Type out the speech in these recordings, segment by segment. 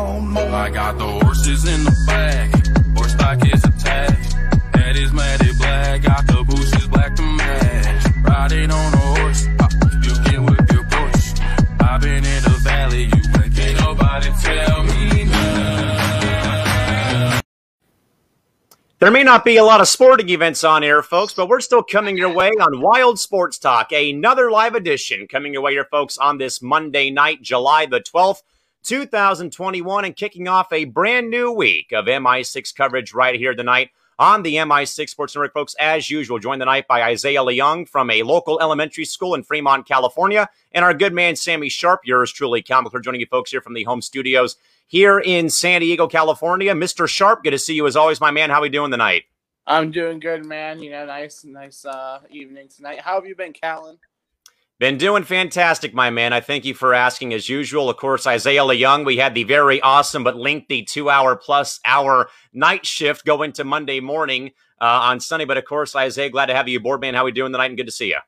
no more. I got the horses in the back, horse stock is attached. Head is matted black, got the bushes black to match. Riding on a horse, uh, you can whip your Porsche. I've been in the valley, you ain't can't nobody tell me nothing. There may not be a lot of sporting events on air, folks, but we're still coming your way on Wild Sports Talk, another live edition coming your way here, folks, on this Monday night, July the 12th, 2021, and kicking off a brand new week of MI6 coverage right here tonight on the MI6 Sports Network, folks. As usual, joined tonight by Isaiah Leung from a local elementary school in Fremont, California, and our good man, Sammy Sharp, yours truly, comic joining you folks here from the home studios here in San Diego, California. Mr. Sharp, good to see you as always, my man. How are we doing tonight? I'm doing good, man. You know, nice, nice uh, evening tonight. How have you been, Callan? Been doing fantastic, my man. I thank you for asking as usual. Of course, Isaiah Leung, we had the very awesome but lengthy two hour plus hour night shift go into Monday morning uh, on Sunday. But of course, Isaiah, glad to have you aboard, man. How we doing tonight and good to see you.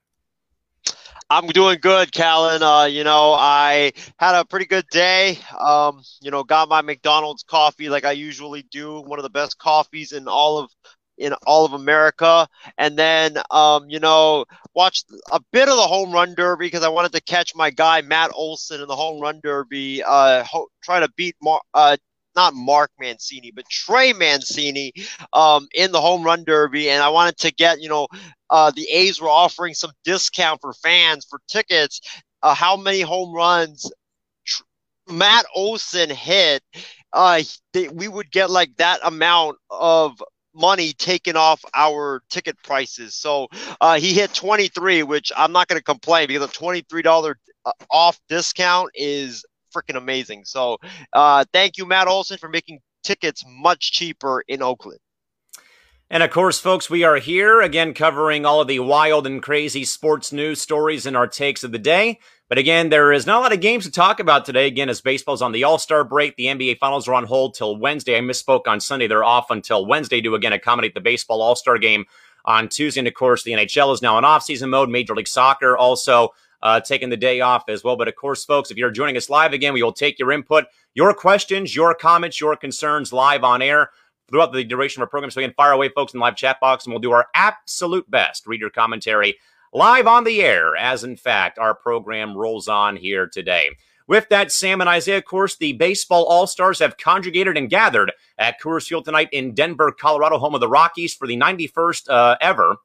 I'm doing good, Callan. Uh, you know, I had a pretty good day. Um, you know, got my McDonald's coffee like I usually do, one of the best coffees in all of in all of America. And then, um, you know, watched a bit of the home run derby because I wanted to catch my guy Matt Olson in the home run derby, uh, ho- trying to beat Mar- uh, not Mark Mancini, but Trey Mancini um, in the home run derby. And I wanted to get, you know, uh, the A's were offering some discount for fans for tickets. Uh, how many home runs tr- Matt Olson hit? Uh, they, we would get like that amount of money taken off our ticket prices. So uh, he hit 23, which I'm not going to complain because a $23 uh, off discount is freaking amazing. So uh, thank you, Matt Olson, for making tickets much cheaper in Oakland. And of course, folks, we are here again covering all of the wild and crazy sports news stories and our takes of the day. But again, there is not a lot of games to talk about today. Again, as baseball's on the All Star break, the NBA Finals are on hold till Wednesday. I misspoke on Sunday; they're off until Wednesday to again accommodate the baseball All Star game on Tuesday. And of course, the NHL is now in off-season mode. Major League Soccer also uh, taking the day off as well. But of course, folks, if you're joining us live again, we will take your input, your questions, your comments, your concerns live on air throughout the duration of our program. So can fire away, folks, in the live chat box, and we'll do our absolute best. Read your commentary live on the air, as in fact our program rolls on here today. With that, Sam and Isaiah, of course, the baseball all stars have conjugated and gathered at Coors Field tonight in Denver, Colorado, home of the Rockies for the 91st uh, ever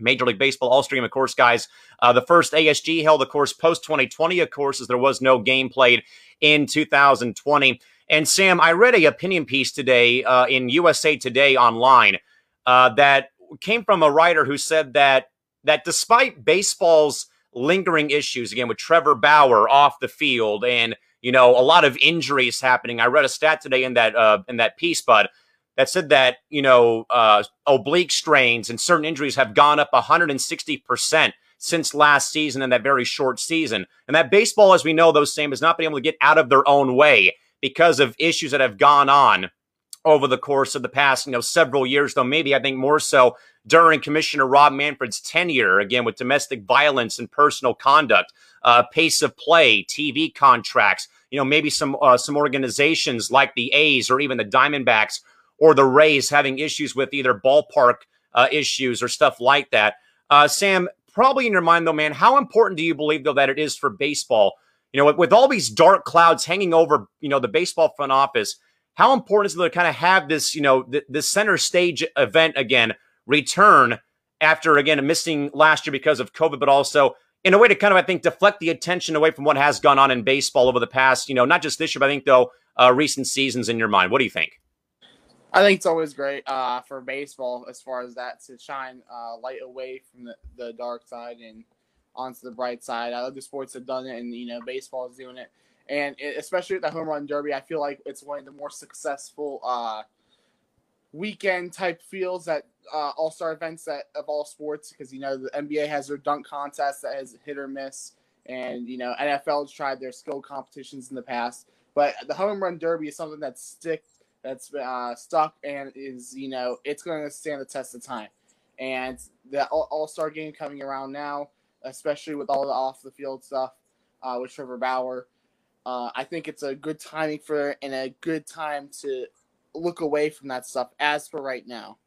Major League Baseball All Stream, of course, guys. Uh, the first ASG held, of course, post 2020, of course, as there was no game played in 2020. And Sam, I read a opinion piece today uh, in USA Today online uh, that came from a writer who said that that despite baseball's lingering issues, again with Trevor Bauer off the field and you know a lot of injuries happening, I read a stat today in that uh, in that piece, Bud, that said that you know uh, oblique strains and certain injuries have gone up 160 percent since last season in that very short season, and that baseball, as we know, those same has not been able to get out of their own way because of issues that have gone on over the course of the past, you know, several years, though maybe I think more so during Commissioner Rob Manfred's tenure, again, with domestic violence and personal conduct, uh, pace of play, TV contracts, you know, maybe some uh, some organizations like the A's or even the Diamondbacks or the Rays having issues with either ballpark uh, issues or stuff like that. Uh, Sam, probably in your mind, though, man, how important do you believe, though, that it is for baseball you know, with, with all these dark clouds hanging over, you know, the baseball front office, how important is it to kind of have this, you know, th- this center stage event again return after again missing last year because of COVID, but also in a way to kind of I think deflect the attention away from what has gone on in baseball over the past, you know, not just this year, but I think though uh, recent seasons. In your mind, what do you think? I think it's always great uh, for baseball as far as that to shine uh, light away from the, the dark side and onto the bright side. I other sports have done it, and you know, baseball is doing it. And especially with the home run derby, I feel like it's one of the more successful uh, weekend type fields that uh, all star events that of all sports because you know the NBA has their dunk contest that has hit or miss, and you know NFL's tried their skill competitions in the past, but the home run derby is something that's stick that's uh, stuck and is you know it's going to stand the test of time. And the All Star game coming around now, especially with all the off the field stuff uh, with Trevor Bauer. Uh, I think it's a good timing for and a good time to look away from that stuff as for right now.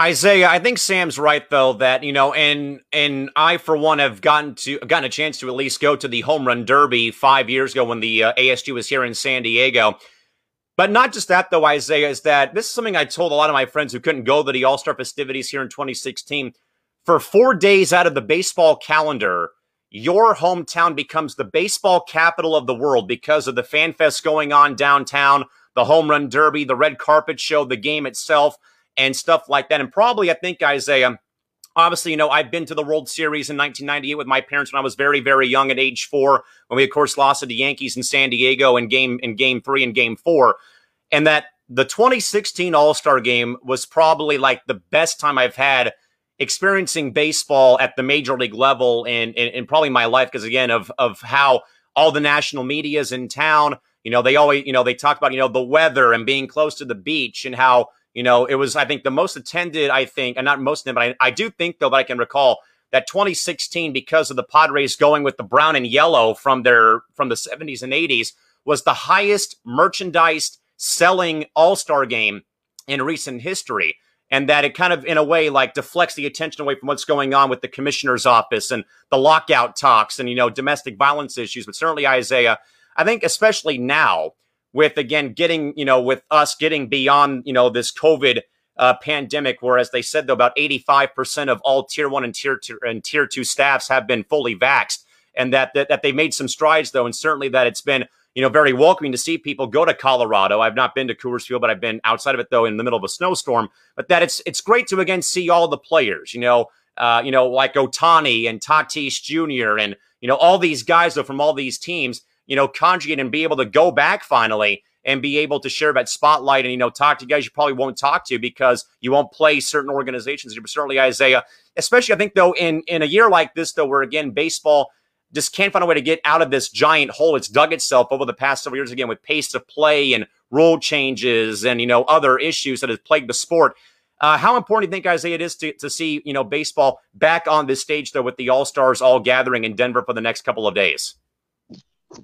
Isaiah, I think Sam's right though that you know, and and I for one have gotten to gotten a chance to at least go to the home run derby five years ago when the uh, ASG was here in San Diego. But not just that though, Isaiah, is that this is something I told a lot of my friends who couldn't go to the All Star festivities here in 2016. For four days out of the baseball calendar, your hometown becomes the baseball capital of the world because of the fan fest going on downtown, the home run derby, the red carpet show, the game itself and stuff like that. And probably, I think, Isaiah, obviously, you know, I've been to the World Series in 1998 with my parents when I was very, very young at age four, when we, of course, lost to the Yankees in San Diego in game in game three and game four. And that the 2016 All Star game was probably like the best time I've had experiencing baseball at the major league level in, in, in probably my life because again of of how all the national media is in town you know they always you know they talk about you know the weather and being close to the beach and how you know, it was, I think, the most attended, I think, and not most of them, but I, I do think, though, that I can recall that 2016, because of the Padres going with the brown and yellow from their from the 70s and 80s, was the highest merchandise selling All Star game in recent history. And that it kind of, in a way, like deflects the attention away from what's going on with the commissioner's office and the lockout talks and, you know, domestic violence issues. But certainly, Isaiah, I think, especially now, with again getting you know with us getting beyond you know this COVID uh, pandemic, whereas they said though about 85% of all tier one and tier two and tier two staffs have been fully vaxxed, and that, that that they made some strides though, and certainly that it's been you know very welcoming to see people go to Colorado. I've not been to Coors Field, but I've been outside of it though in the middle of a snowstorm. But that it's it's great to again see all the players, you know, uh, you know like Ohtani and Tatis Jr. and you know all these guys from all these teams you know, conjugate and be able to go back finally and be able to share that spotlight and, you know, talk to guys you probably won't talk to because you won't play certain organizations. You certainly, Isaiah, especially I think, though, in, in a year like this, though, where again, baseball just can't find a way to get out of this giant hole it's dug itself over the past several years again with pace of play and rule changes and, you know, other issues that have plagued the sport. Uh, how important do you think, Isaiah, it is to, to see, you know, baseball back on this stage, though, with the All Stars all gathering in Denver for the next couple of days?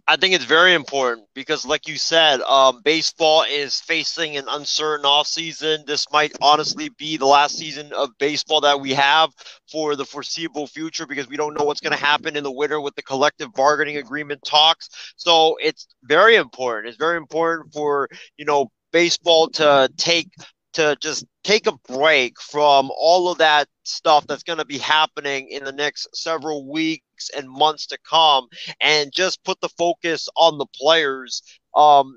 I think it's very important because, like you said, um, baseball is facing an uncertain offseason. This might honestly be the last season of baseball that we have for the foreseeable future because we don't know what's going to happen in the winter with the collective bargaining agreement talks. So it's very important. It's very important for, you know, baseball to take to just take a break from all of that stuff that's going to be happening in the next several weeks and months to come and just put the focus on the players um,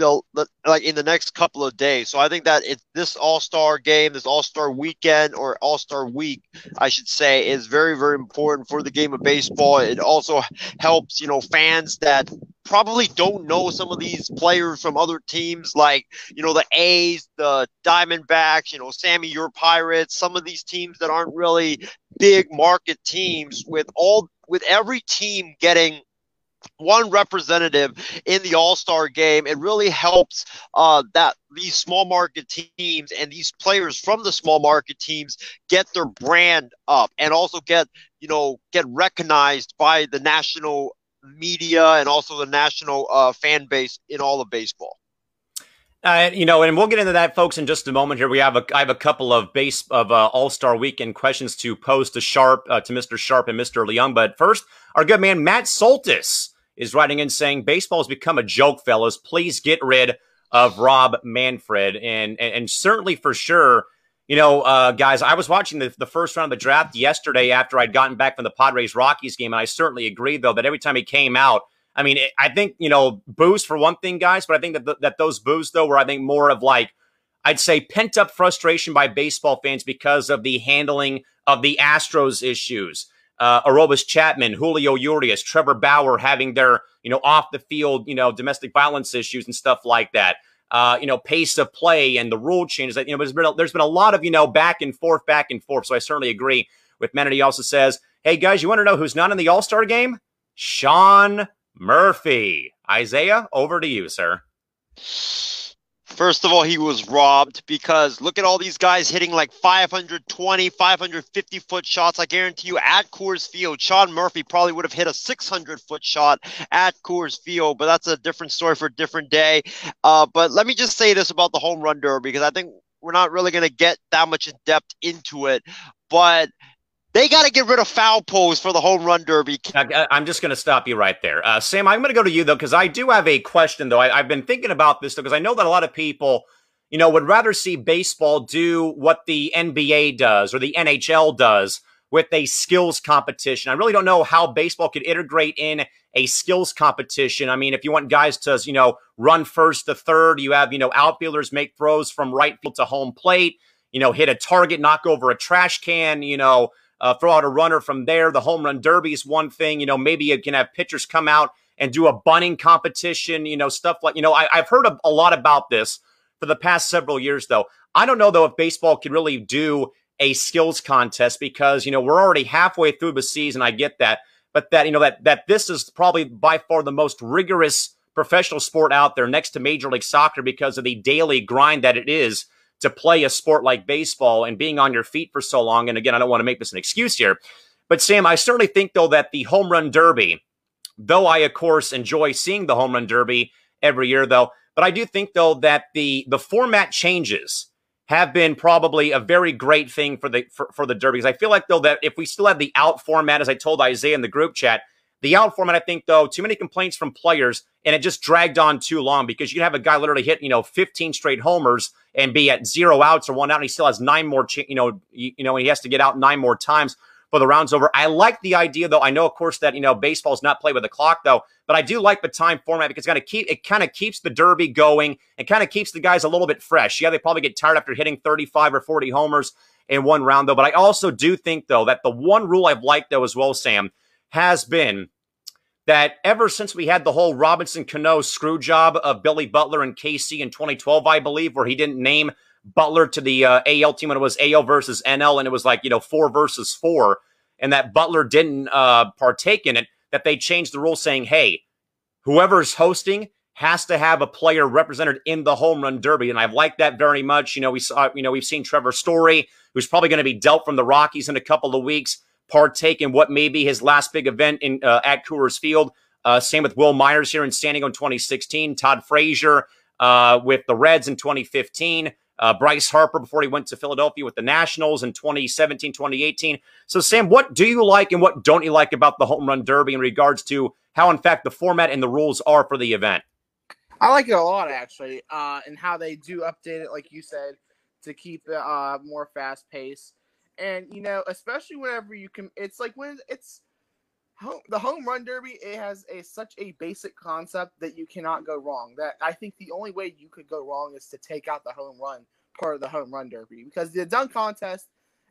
the, the, like in the next couple of days. So I think that it's this All Star game, this All Star weekend or All Star week, I should say, is very very important for the game of baseball. It also helps you know fans that probably don't know some of these players from other teams like you know the A's, the Diamondbacks, you know Sammy your Pirates, some of these teams that aren't really big market teams with all with every team getting one representative in the All Star game. It really helps uh, that these small market teams and these players from the small market teams get their brand up and also get you know get recognized by the national media and also the national uh, fan base in all of baseball. Uh, you know, and we'll get into that, folks, in just a moment. Here, we have a I have a couple of base of uh, All Star Weekend questions to pose to Sharp, uh, to Mr. Sharp and Mr. Leung. But first, our good man Matt Soltis is writing in saying baseball has become a joke, fellas. Please get rid of Rob Manfred, and and, and certainly for sure. You know, uh, guys, I was watching the, the first round of the draft yesterday after I'd gotten back from the Padres Rockies game, and I certainly agree, though, that every time he came out, I mean, I think, you know, boos for one thing, guys, but I think that, the, that those boos, though, were, I think, more of like, I'd say pent up frustration by baseball fans because of the handling of the Astros issues uh, Aroldis Chapman, Julio Urias, Trevor Bauer having their, you know, off the field, you know, domestic violence issues and stuff like that. Uh, you know, pace of play and the rule changes. That you know, there's been a, there's been a lot of you know back and forth, back and forth. So I certainly agree with Matt. He also says, "Hey guys, you want to know who's not in the All Star game? Sean Murphy." Isaiah, over to you, sir. First of all, he was robbed because look at all these guys hitting like 520, 550 foot shots. I guarantee you at Coors Field, Sean Murphy probably would have hit a 600 foot shot at Coors Field, but that's a different story for a different day. Uh, but let me just say this about the home run derby because I think we're not really going to get that much in depth into it. But they got to get rid of foul poles for the home run derby. I'm just going to stop you right there. Uh, Sam, I'm going to go to you, though, because I do have a question, though. I, have been thinking about this, though, because I know that a lot of people, you know, would rather see baseball do what the NBA does or the NHL does with a skills competition. I really don't know how baseball could integrate in a skills competition. I mean, if you want guys to, you know, run first to third, you have, you know, outfielders make throws from right field to home plate, you know, hit a target, knock over a trash can, you know, uh, throw out a runner from there. The home run derby is one thing. You know, maybe you can have pitchers come out and do a bunting competition, you know, stuff like, you know, I, have heard a, a lot about this for the past several years, though. I don't know, though, if baseball can really do a skills contest because, you know, we're already halfway through the season. I get that. But that, you know, that, that this is probably by far the most rigorous professional sport out there next to Major League Soccer because of the daily grind that it is to play a sport like baseball and being on your feet for so long. And again, I don't want to make this an excuse here, but Sam, I certainly think though that the home run derby, though I of course enjoy seeing the home run derby every year though, but I do think though that the the format changes have been probably a very great thing for the for, for the derby. Because I feel like though that if we still had the out format, as I told Isaiah in the group chat, the out format, I think, though, too many complaints from players, and it just dragged on too long because you have a guy literally hit, you know, 15 straight homers and be at zero outs or one out, and he still has nine more, you know, you, you know, he has to get out nine more times for the rounds over. I like the idea, though. I know, of course, that you know baseball's not played with the clock, though, but I do like the time format because it's going to keep it kind of keeps the derby going and kind of keeps the guys a little bit fresh. Yeah, they probably get tired after hitting 35 or 40 homers in one round, though. But I also do think, though, that the one rule I've liked though as well, Sam, has been that ever since we had the whole Robinson Cano screw job of Billy Butler and KC in 2012, I believe, where he didn't name Butler to the uh, AL team when it was AL versus NL, and it was like, you know, four versus four, and that Butler didn't uh, partake in it, that they changed the rule saying, hey, whoever's hosting has to have a player represented in the home run derby. And I've liked that very much. You know, we saw, you know, we've seen Trevor Story, who's probably going to be dealt from the Rockies in a couple of weeks partake in what may be his last big event in uh, at Coors Field. Uh, same with Wil Myers here in San Diego in 2016. Todd Frazier uh, with the Reds in 2015. Uh, Bryce Harper before he went to Philadelphia with the Nationals in 2017, 2018. So, Sam, what do you like and what don't you like about the home run derby in regards to how, in fact, the format and the rules are for the event? I like it a lot, actually, uh, and how they do update it, like you said, to keep it uh, more fast paced and you know, especially whenever you can, it's like when it's home, the home run derby. It has a such a basic concept that you cannot go wrong. That I think the only way you could go wrong is to take out the home run part of the home run derby because the dunk contest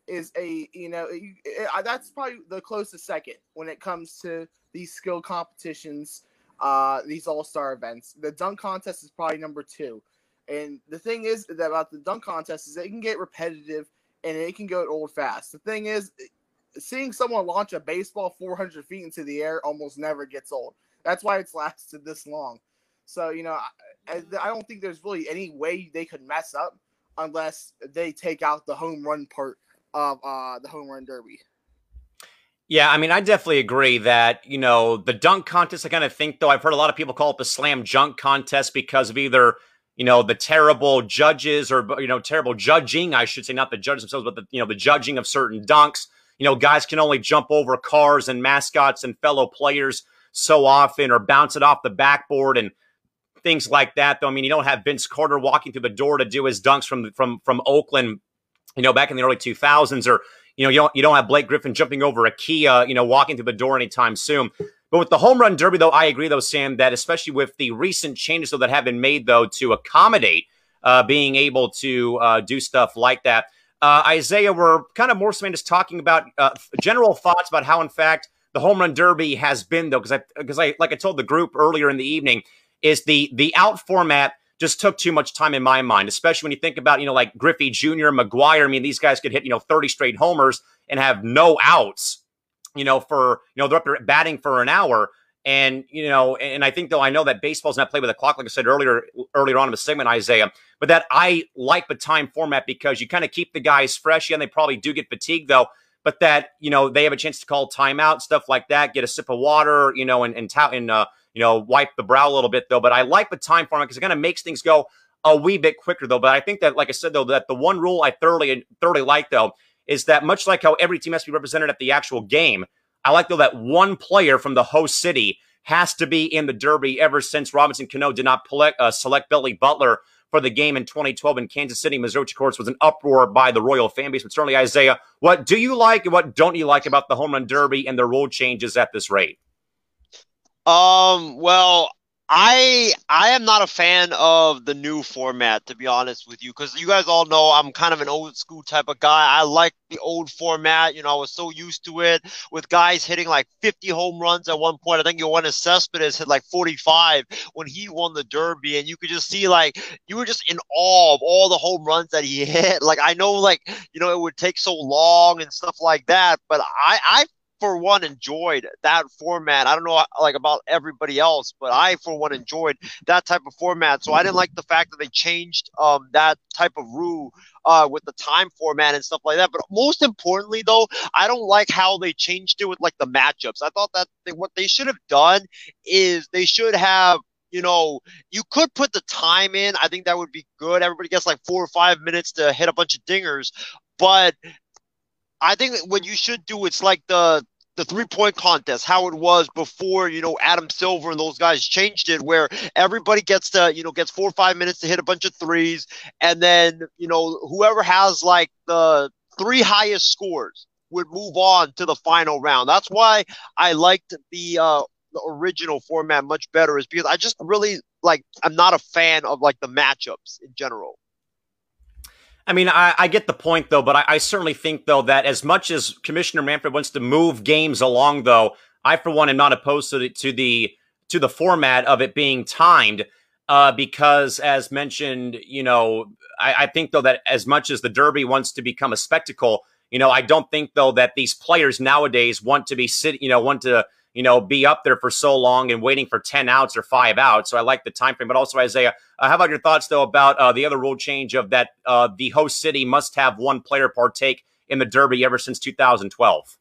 is a you know it, it, that's probably the closest second when it comes to these skill competitions uh these all-star events the dunk contest is probably number two and the thing is that about the dunk contest is it can get repetitive and it can go old fast. The thing is, seeing someone launch a baseball 400 feet into the air almost never gets old. That's why it's lasted this long. So, you know, I, I don't think there's really any way they could mess up unless they take out the home run part of uh, the home run derby. Yeah, I mean, I definitely agree that, you know, the dunk contest, I kind of think, though, I've heard a lot of people call it the slam junk contest because of either you know, the terrible judges or, you know, terrible judging, I should say, not the judges themselves, but the, you know, the judging of certain dunks. You know, guys can only jump over cars and mascots and fellow players so often or bounce it off the backboard and things like that. Though, I mean, you don't have Vince Carter walking through the door to do his dunks from, from, from Oakland, you know, back in the early 2000s or, you know, you don't, you don't have Blake Griffin jumping over a Kia, you know, walking through the door anytime soon. But with the home run derby, though, I agree, though, Sam, that especially with the recent changes though, that have been made, though, to accommodate uh, being able to uh, do stuff like that. Uh, Isaiah, we're kind of more so just talking about uh, general thoughts about how, in fact, the home run derby has been, though, because I, because I, like I told the group earlier in the evening, is the the out format just took too much time in my mind, especially when you think about, you know, like Griffey Jr., McGwire. I mean, these guys could hit, you know, 30 straight homers and have no outs you know, for, you know, they're up there batting for an hour. And you know, and I think though I know that baseball's not played with a clock, like I said earlier earlier on in the segment, Isaiah. But that I like the time format because you kind of keep the guys fresh. Yeah, and they probably do get fatigued though. But that you know they have a chance to call timeout, stuff like that, get a sip of water, you know, and and, and uh, you know wipe the brow a little bit though. But I like the time format because it kind of makes things go a wee bit quicker though. But I think that, like I said though, that the one rule I thoroughly thoroughly like though is that much like how every team has to be represented at the actual game, I like though that one player from the host city has to be in the Derby ever since Robinson Cano did not uh, select Billy Butler for the game in 2012 in Kansas City, Missouri. Of course, was an uproar by the Royal fan base. But certainly, Isaiah, what do you like and what don't you like about the home run derby and the rule changes at this rate? Um, well, I I am not a fan of the new format to be honest with you because you guys all know I'm kind of an old school type of guy. I like the old format. You know, I was so used to it with guys hitting like 50 home runs at one point. I think you Yoenis Cespedes hit like 45 when he won the Derby, and you could just see like you were just in awe of all the home runs that he hit. Like I know like you know it would take so long and stuff like that, but I I for one enjoyed that format. I don't know like about everybody else, but I for one enjoyed that type of format. So I didn't like the fact that they changed um, that type of rule uh, with the time format and stuff like that. But most importantly, though, I don't like how they changed it with like the matchups. I thought that they, what they should have done is they should have you know, you could put the time in. I think that would be good. Everybody gets like four or five minutes to hit a bunch of dingers. But I think what you should do it's like the the three point contest, how it was before, you know, Adam Silver and those guys changed it, where everybody gets to, you know, gets four or five minutes to hit a bunch of threes. And then, you know, whoever has like the three highest scores would move on to the final round. That's why I liked the, uh, the original format much better, is because I just really like, I'm not a fan of like the matchups in general. I mean, I, I, get the point though, but I, I, certainly think though that as much as Commissioner Manfred wants to move games along, though, I for one am not opposed to the to the to the format of it being timed, uh, because as mentioned, you know, I, I think though that as much as the Derby wants to become a spectacle, you know, I don't think though that these players nowadays want to be sitting, you know, want to you know, be up there for so long and waiting for 10 outs or five outs. So I like the time frame. But also, Isaiah, uh, how about your thoughts, though, about uh, the other rule change of that uh, the host city must have one player partake in the Derby ever since 2012?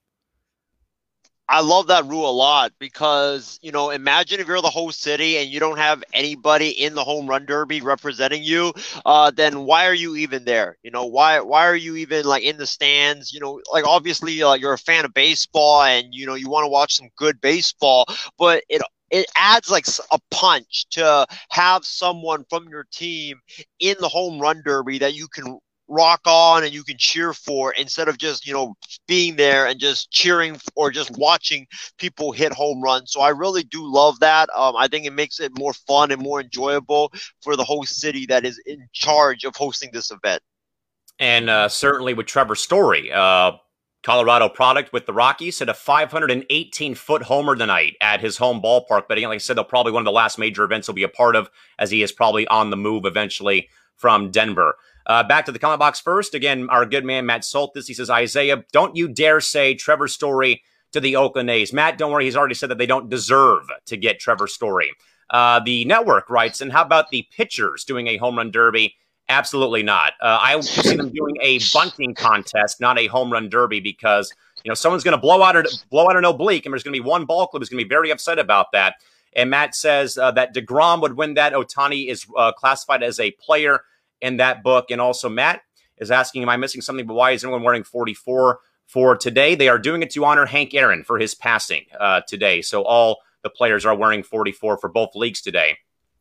I love that rule a lot because, you know, imagine if you're the host city and you don't have anybody in the home run derby representing you, uh, then why are you even there? You know, why why are you even like in the stands? You know, like obviously uh, you're a fan of baseball and you know you want to watch some good baseball, but it it adds like a punch to have someone from your team in the home run derby that you can rock on and you can cheer for instead of just you know being there and just cheering or just watching people hit home runs. So i really do love that. Um, i think it makes it more fun and more enjoyable for the whole city that is in charge of hosting this event. And uh, certainly with trevor story uh, colorado product with the rockies hit a 518 foot homer tonight at his home ballpark but again like i said they'll probably one of the last major events he'll be a part of as he is probably on the move eventually from denver uh, back to the comment box first. Again, our good man, Matt Soltis, he says, Isaiah, don't you dare say Trevor Story to the Oakland A's. Matt, don't worry. He's already said that they don't deserve to get Trevor Story. Uh, the network writes, and how about the pitchers doing a home run derby? Absolutely not. Uh, I see them doing a bunting contest, not a home run derby, because you know someone's going to blow out a blow out an oblique, and there's going to be one ball club who's going to be very upset about that. And Matt says uh, that Degrom would win that. Ohtani is uh, classified as a player in that book. And also, Matt is asking, Am I missing something? But why is everyone wearing 44 for today? They are doing it to honor Hank Aaron for his passing uh, today. So all the players are wearing 44 for both leagues today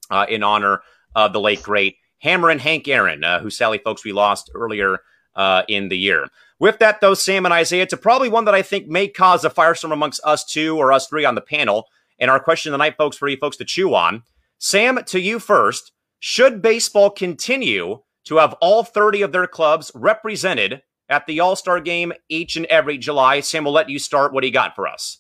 uh, in honor of the late, great Hammerin' Hank Aaron, uh, who Sally folks we lost earlier uh, in the year. With that, though, Sam and Isaiah, it's probably one that I think may cause a firestorm amongst us two or us three on the panel. And our question tonight, folks, for you folks to chew on. Sam, to you first. Should baseball continue to have all 30 of their clubs represented at the All Star game each and every July? Sam, we'll let you start. What do you got for us?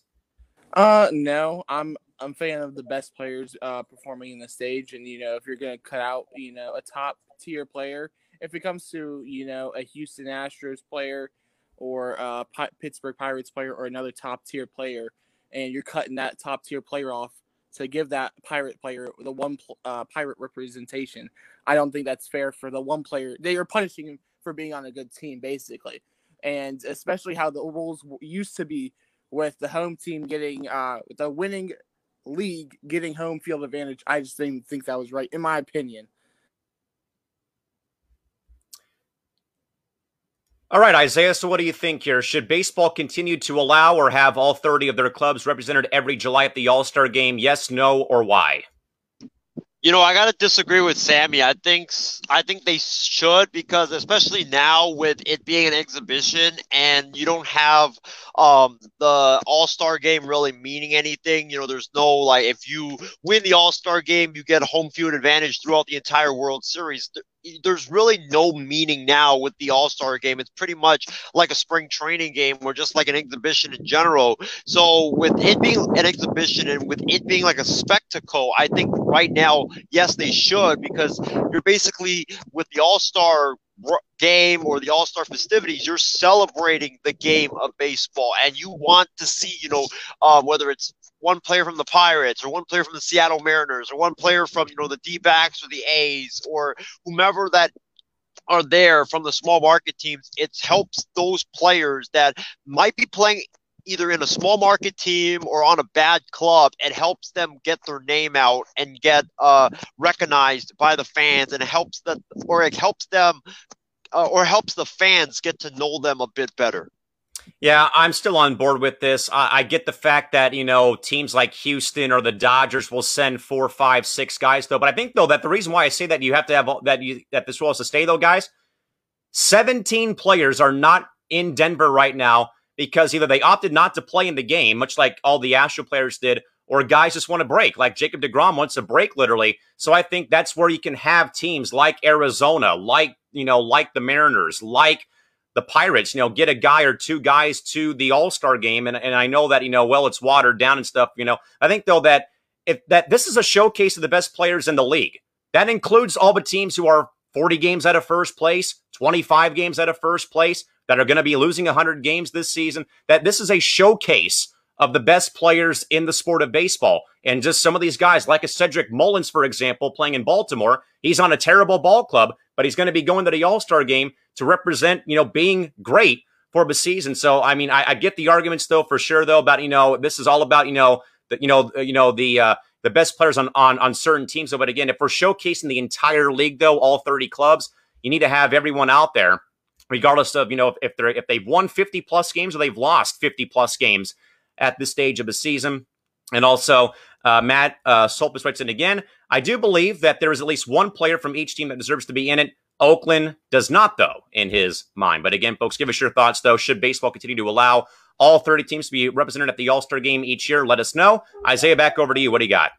Uh, no, I'm I'm fan of the best players uh, performing in the stage, and you know if you're gonna cut out you know a top tier player, if it comes to you know a Houston Astros player or a P- Pittsburgh Pirates player or another top tier player, and you're cutting that top tier player off to give that pirate player the one uh, pirate representation. I don't think that's fair for the one player. They are punishing him for being on a good team, basically, and especially how the rules used to be with the home team getting uh, the winning league getting home field advantage. I just didn't think that was right, in my opinion. All right, Isaiah. So, what do you think here? Should baseball continue to allow or have all 30 of their clubs represented every July at the All Star game? Yes, no, or why? You know, I gotta disagree with Sammy. I think I think they should because especially now with it being an exhibition and you don't have um, the All Star game really meaning anything. You know, there's no like if you win the All Star game, you get home field advantage throughout the entire World Series there's really no meaning now with the All Star game. It's pretty much like a spring training game or just like an exhibition in general. So, with it being an exhibition and with it being like a spectacle, I think right now, yes, they should because you're basically with the All Star game or the all-star festivities you're celebrating the game of baseball and you want to see you know uh, whether it's one player from the pirates or one player from the seattle mariners or one player from you know the d-backs or the a's or whomever that are there from the small market teams it helps those players that might be playing either in a small market team or on a bad club, it helps them get their name out and get uh, recognized by the fans, and it helps them, or it helps them, uh, or helps the fans get to know them a bit better. Yeah, I'm still on board with this. I, I, get the fact that you know teams like Houston or the Dodgers will send four, five, six guys though. But I think though that the reason why I say that you have to have that you that this will has to stay though, guys. 17 players are not in Denver right now because either they opted not to play in the game, much like all the Astro players did, or guys just want to break, like Jacob DeGrom wants a break literally. So I think that's where you can have teams like Arizona, like, you know, like the Mariners, like the Pirates, you know, get a guy or two guys to the All Star game. And, and I know that, you know, well, it's watered down and stuff, you know. I think though that if that this is a showcase of the best players in the league. That includes all the teams who are 40 games out of first place, 25 games out of first place that are going to be losing 100 games this season, that this is a showcase of the best players in the sport of baseball. And just some of these guys, like a Cedric Mullins, for example, playing in Baltimore, he's on a terrible ball club, but he's going to be going to the All Star game to represent, you know, being great for the season. So, I mean, I, I, get the arguments though, for sure, though, about, you know, this is all about, you know, the, you know, you know, the, uh, the best players on, on, on certain teams. But again, if we're showcasing the entire league, though, all 30 clubs, you need to have everyone out there regardless of you know if, they're if they've won 50 plus games or they've lost 50 plus games at this stage of the season. And also, uh, Matt uh, writes in again. I do believe that there is at least one player from each team that deserves to be in it. Oakland does not, though, in his mind. But again, folks, give us your thoughts, though. Should baseball continue to allow all 30 teams to be represented at the All Star game each year? Let us know. Isaiah, back over to you. What do you got?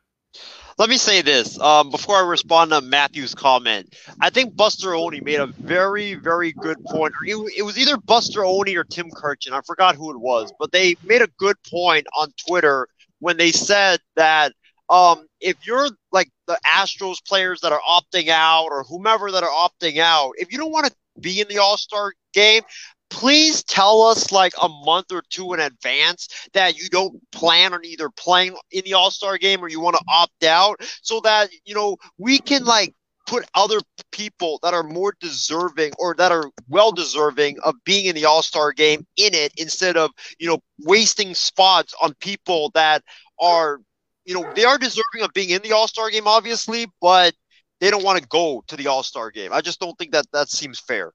Let me say this um, before I respond to Matthew's comment. I think Buster Olney made a very, very good point. It, it was either Buster Olney or Tim Kurkjian. I forgot who it was, but they made a good point on Twitter when they said that um, if you're like the Astros players that are opting out or whomever that are opting out, if you don't want to be in the All Star game, please tell us like a month or two in advance that you don't plan on either playing in the all-star game or you want to opt out so that you know we can like put other people that are more deserving or that are well deserving of being in the all-star game in it instead of you know wasting spots on people that are you know they are deserving of being in the all-star game obviously but they don't want to go to the all-star game. I just don't think that that seems fair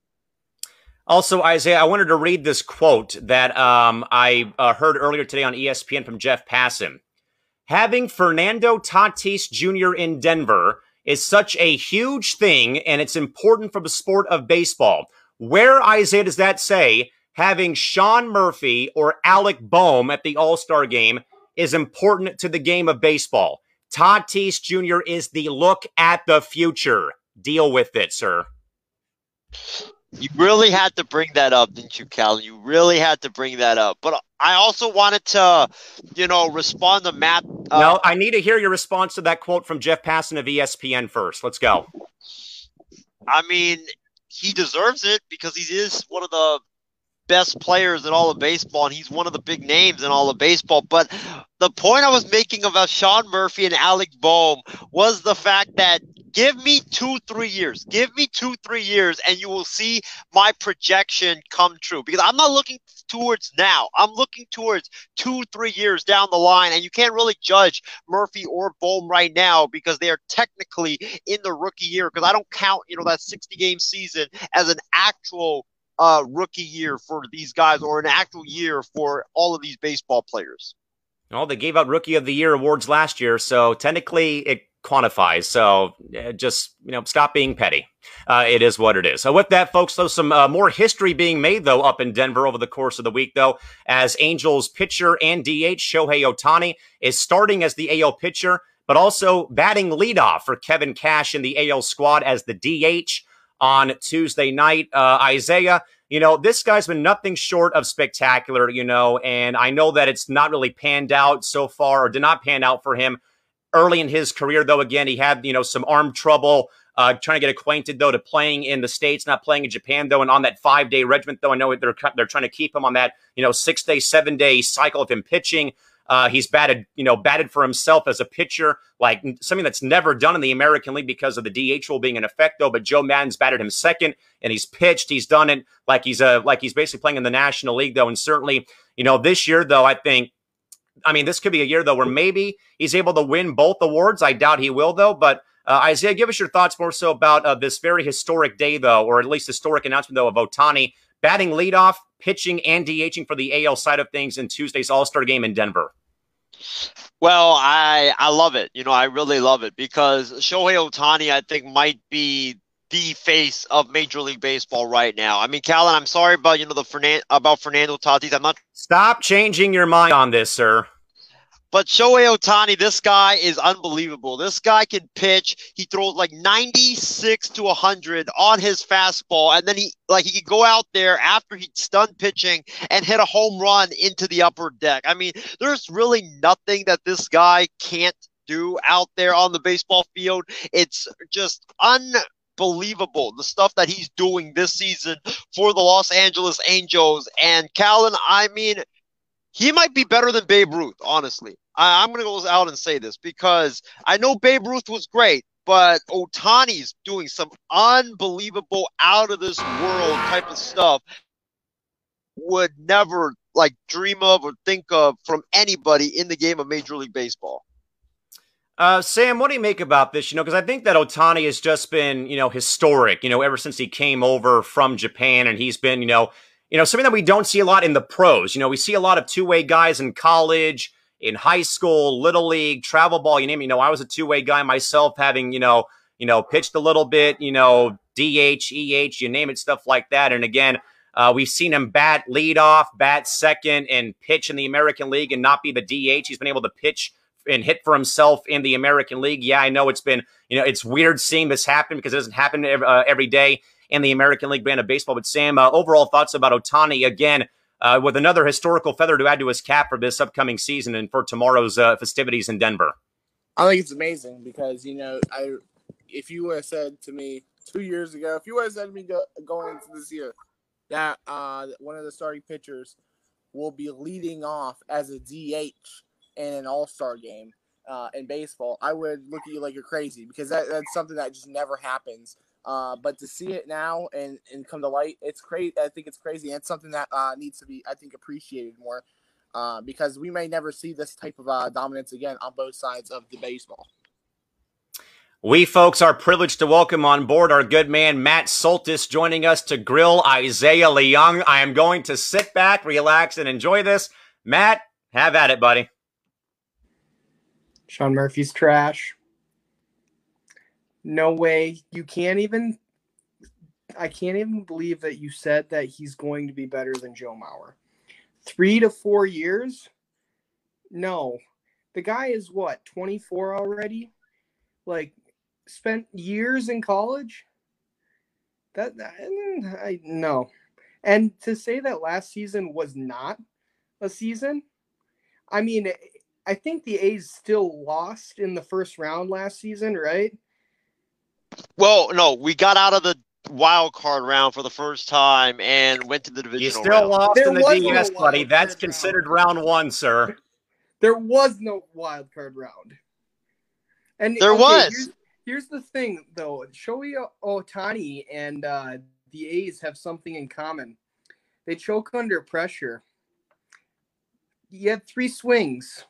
also, Isaiah, I wanted to read this quote that um, I uh, heard earlier today on ESPN from Jeff Passan. Having Fernando Tatis Jr. in Denver is such a huge thing, and it's important for the sport of baseball. Where, Isaiah, does that say having Sean Murphy or Alec Bohm at the All Star game is important to the game of baseball? Tatis Jr. is the look at the future. Deal with it, sir. You really had to bring that up, didn't you, Cal? You really had to bring that up. But I also wanted to, you know, respond to Matt. Uh, no, I need to hear your response to that quote from Jeff Passan of ESPN first. Let's go. I mean, he deserves it because he is one of the best players in all of baseball, and he's one of the big names in all of baseball. But the point I was making about Sean Murphy and Alec Bohm was the fact that give me two, three years, give me two, three years, and you will see my projection come true. Because I'm not looking towards now. I'm looking towards two, three years down the line, and you can't really judge Murphy or Bohm right now because they are technically in the rookie year. Because I don't count, you know, that 60 game season as an actual uh, rookie year for these guys or an actual year for all of these baseball players. Well, they gave out Rookie of the Year awards last year, so technically it quantifies. So uh, just you know, stop being petty. Uh, it is what it is. So with that, folks, though, some uh, more history being made though up in Denver over the course of the week, though, as Angels pitcher and DH Shohei Ohtani is starting as the AL pitcher, but also batting leadoff for Kevin Cash in the AL squad as the DH on Tuesday night. Uh, Isaiah, you know, this guy's been nothing short of spectacular, you know, and I know that it's not really panned out so far or did not pan out for him early in his career, though. Again, he had, you know, some arm trouble. Uh, trying to get acquainted though to playing in the states, not playing in Japan though, and on that five day regiment though. I know they're they're trying to keep him on that you know six day, seven day cycle of him pitching. Uh, he's batted, you know, batted for himself as a pitcher, like something that's never done in the American League because of the DH rule being in effect, though. But Joe Maddon's batted him second, and he's pitched. He's done it like he's a like he's basically playing in the National League, though. And certainly, you know, this year, though, I think. I mean, this could be a year though where maybe he's able to win both awards. I doubt he will, though. But uh, Isaiah, give us your thoughts more so about uh, this very historic day, though, or at least historic announcement, though, of Ohtani batting leadoff, pitching, and DHing for the AL side of things in Tuesday's All Star game in Denver. Well, I I love it. You know, I really love it because Shohei Ohtani, I think, might be the face of Major League Baseball right now. I mean, Callan, I'm sorry about you know the Fernan- about Fernando Tatis. I'm not. Stop changing your mind on this, sir. But Shohei Ohtani, this guy is unbelievable. This guy can pitch. He throws like 96 to 100 on his fastball, and then he like he could go out there after he's done pitching and hit a home run into the upper deck. I mean, there's really nothing that this guy can't do out there on the baseball field. It's just unbelievable the stuff that he's doing this season for the Los Angeles Angels. And Callan, I mean, he might be better than Babe Ruth, honestly. I, am going to go out and say this because I know Babe Ruth was great, but Ohtani's doing some unbelievable, out of this world type of stuff. Would never like dream of or think of from anybody in the game of Major League Baseball. Uh, Sam, what do you make about this? You know, because I think that Ohtani has just been, you know, historic, you know, ever since he came over from Japan and he's been, you know, you know, something that we don't see a lot in the pros. You know, we see a lot of two way guys in college, in high school, little league, travel ball, you name it. You know, I was a two way guy myself, having, you know, you know, pitched a little bit, you know, DH, EH, you name it, stuff like that. And again, uh, we've seen him bat lead off, bat second, and pitch in the American League and not be the DH. He's been able to pitch and hit for himself in the American League. Yeah, I know it's been, you know, it's weird seeing this happen because it doesn't happen every, uh, every day in the American League brand of baseball. But Sam, uh, overall thoughts about Ohtani again uh, with another historical feather to add to his cap for this upcoming season and for tomorrow's uh, festivities in Denver. I think it's amazing because you know I, if you would have said to me two years ago, if you would have said to me go, going into this year that uh, one of the starting pitchers will be leading off as a DH in an All Star game uh, in baseball, I would look at you like you're crazy because that, that's something that just never happens. Uh, but to see it now and, and come to light, it's crazy. I think it's crazy. And it's something that uh, needs to be, I think, appreciated more uh, because we may never see this type of uh, dominance again on both sides of the baseball. We folks are privileged to welcome on board our good man Matt Soltis joining us to grill Isaiah Leung. I am going to sit back, relax, and enjoy this. Matt, have at it, buddy. Sean Murphy's trash no way. You can't even. I can't even believe that you said that he's going to be better than Joe Mauer. Three to four years? No. The guy is what, 24 already? Like, spent years in college? That, that I no. And to say that last season was not a season, I mean, I think the A's still lost in the first round last season, right? Well, no, we got out of the wild card round for the first time and went to the divisional You still round. lost There in the was no buddy. That's card considered round one, sir. There was no wild card round. And There okay, was. Here's, here's the thing, though. Shohei Ohtani and uh, the A's have something in common. They choke under pressure. You had three swings.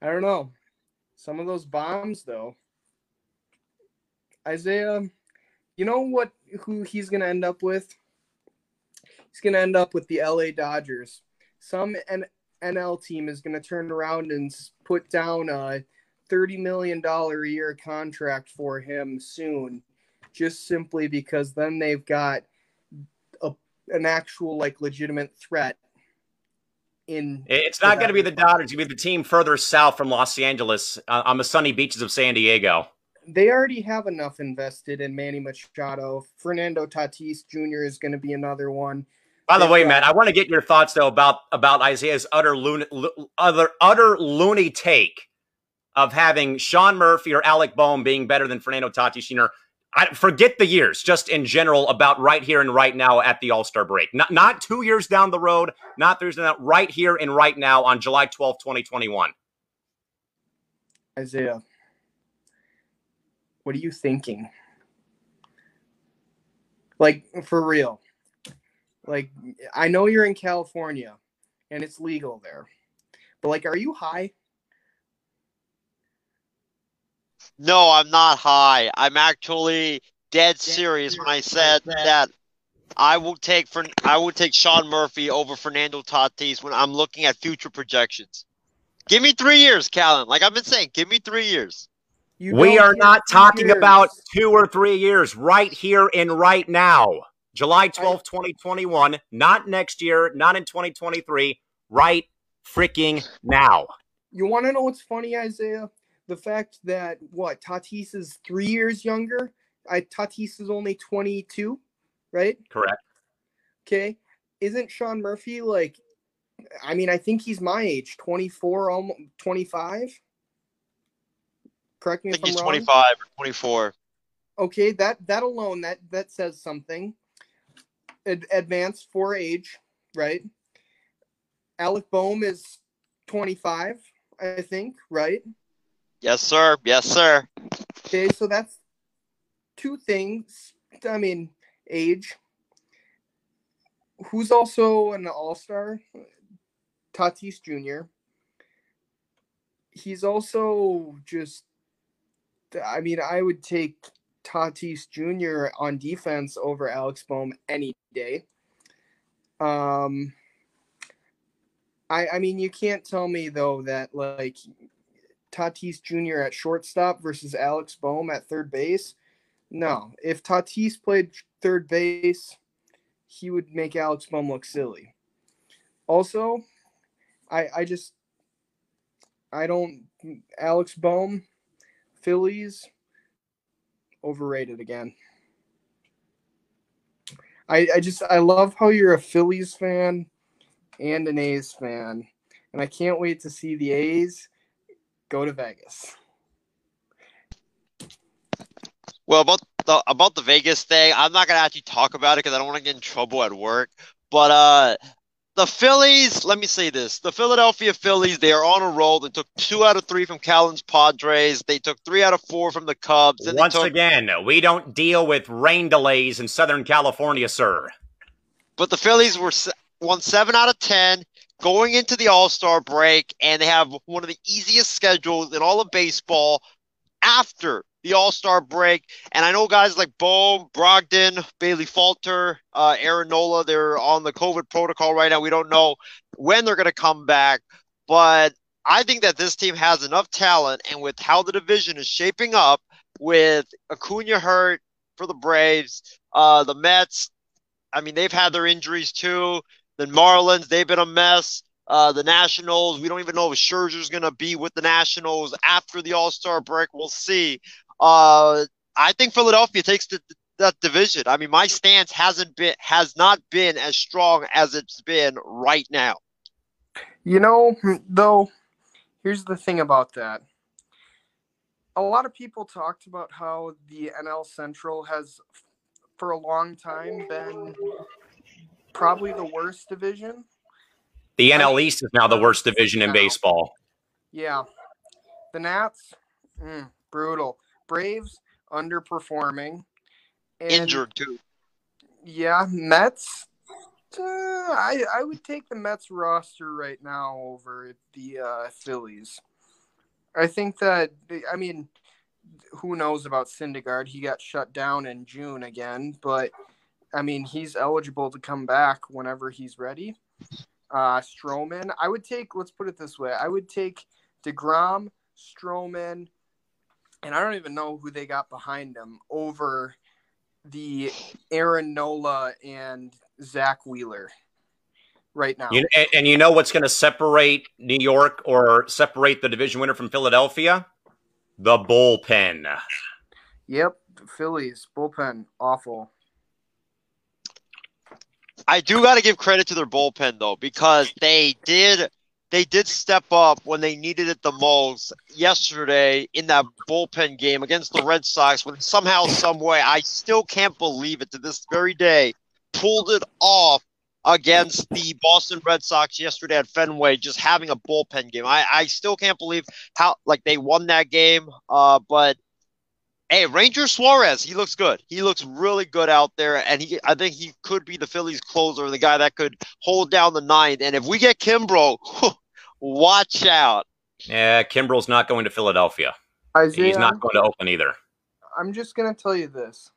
I don't know. Some of those bombs, though. Isaiah, you know what? Who he's going to end up with? He's going to end up with the LA Dodgers. Some N- NL team is going to turn around and put down a $30 million a year contract for him soon, just simply because then they've got a, an actual, like, legitimate threat in. It's not going to be the Dodgers. It's going to be the team further south from Los Angeles uh, on the sunny beaches of San Diego. They already have enough invested in Manny Machado. Fernando Tatis Jr. is going to be another one. By the way, Matt, I want to get your thoughts though about about Isaiah's utter loon, lo- other utter loony take of having Sean Murphy or Alec Bohm being better than Fernando Tatis Jr. I forget the years, just in general about right here and right now at the All Star break. Not not two years down the road, not three years down, right here and right now on July twelfth, twenty twenty one. Isaiah, what are you thinking? Like for real. Like I know you're in California and it's legal there. But like are you high? No, I'm not high. I'm actually dead serious when I said that I will take for I will take Sean Murphy over Fernando Tatis when I'm looking at future projections. Give me three years, Callan. Like I've been saying, give me three years. You We are not talking years. about two or three years, right here and right now. July twelfth, 2021, not next year, not in 2023, right freaking now. You want to know what's funny, Isaiah? The fact that what Tatis is three years younger. I Tatis is only 22, right? Correct. Okay. Isn't Sean Murphy like? I mean, I think he's my age, 24, almost 25. Correct me I if I'm he's wrong. 25 or 24. Okay, that that alone that that says something. Ad- advanced for age, right? Alec Bohm is 25, I think, right? Yes, sir. Yes, sir. Okay, so that's two things. I mean, age. Who's also an all star? Tatis Jr. He's also just, I mean, I would take Tatis Jr. on defense over Alex Bohm any day. Um, I, I mean, you can't tell me though that like Tatis Jr. at shortstop versus Alex Bohm at third base. No, if Tatis played third base, he would make Alex Bohm look silly. Also, I I just I don't Alex Bohm, Phillies, overrated again. I I just I love how you're a Phillies fan and an A's fan, and I can't wait to see the A's go to Vegas. Well, about the about the Vegas thing, I'm not gonna actually talk about it because I don't want to get in trouble at work. But uh, the Phillies, let me say this: the Philadelphia Phillies, they are on a roll. They took two out of three from Callan's Padres. They took three out of four from the Cubs. And Once they took, again, we don't deal with rain delays in Southern California, sir. but the Phillies were se- won seven out of ten going into the All Star break, and they have one of the easiest schedules in all of baseball after the All Star break. And I know guys like Bohm, Brogdon, Bailey Falter, uh, Aaron Nola, they're on the COVID protocol right now. We don't know when they're going to come back, but I think that this team has enough talent, and with how the division is shaping up, with Acuna hurt for the Braves, uh, the Mets, I mean, they've had their injuries too. The Marlins, they've been a mess. Uh, the Nationals, we don't even know if Scherzer's going to be with the Nationals after the All Star break. We'll see. Uh, I think Philadelphia takes the, that division. I mean, my stance hasn't been has not been as strong as it's been right now. You know, though, here's the thing about that. a lot of people talked about how the NL Central has, for a long time, been probably the worst division. The NL East is now the worst division in baseball. Yeah. The Nats, mm, brutal. Braves, underperforming. And, Injured, too. Yeah. Mets, uh, I, I would take the Mets roster right now over the uh, Phillies. I think that I mean, who knows about Syndergaard? He got shut down in June again, but I mean, he's eligible to come back whenever he's ready. Uh, Stroman, I would take. Let's put it this way: I would take Degrom, Stroman, and I don't even know who they got behind him over the Aaron Nola and Zack Wheeler right now. You, and, and you know what's going to separate New York or separate the division winner from Philadelphia? The bullpen. Yep, Phillies bullpen awful. I do got to give credit to their bullpen though because they did they did step up when they needed it the most yesterday in that bullpen game against the Red Sox when somehow some way I still can't believe it to this very day pulled it off against the Boston Red Sox yesterday at Fenway, just having a bullpen game. I, I still can't believe how like they won that game. Uh, but hey, Ranger Suarez, he looks good. He looks really good out there, and he I think he could be the Phillies closer, the guy that could hold down the ninth. And if we get Kimbrel, watch out. Yeah, Kimbrel's not going to Philadelphia. Isaiah, He's not going to Oakland either. I'm just gonna tell you this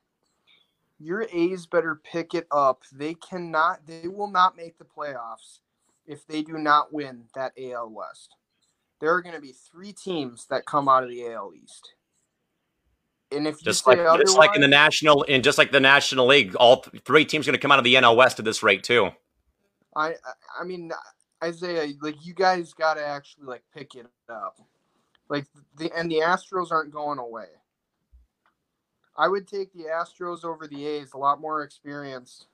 your A's better pick it up. They cannot, they will not make the playoffs if they do not win that AL West. There are going to be three teams that come out of the AL East. And if just like just like in the national and just like the National League, all th- three teams going to come out of the NL West at this rate too. I I mean Isaiah, like you guys got to actually like pick it up. Like the and the Astros aren't going away. I would take the Astros over the A's. A lot more experienced.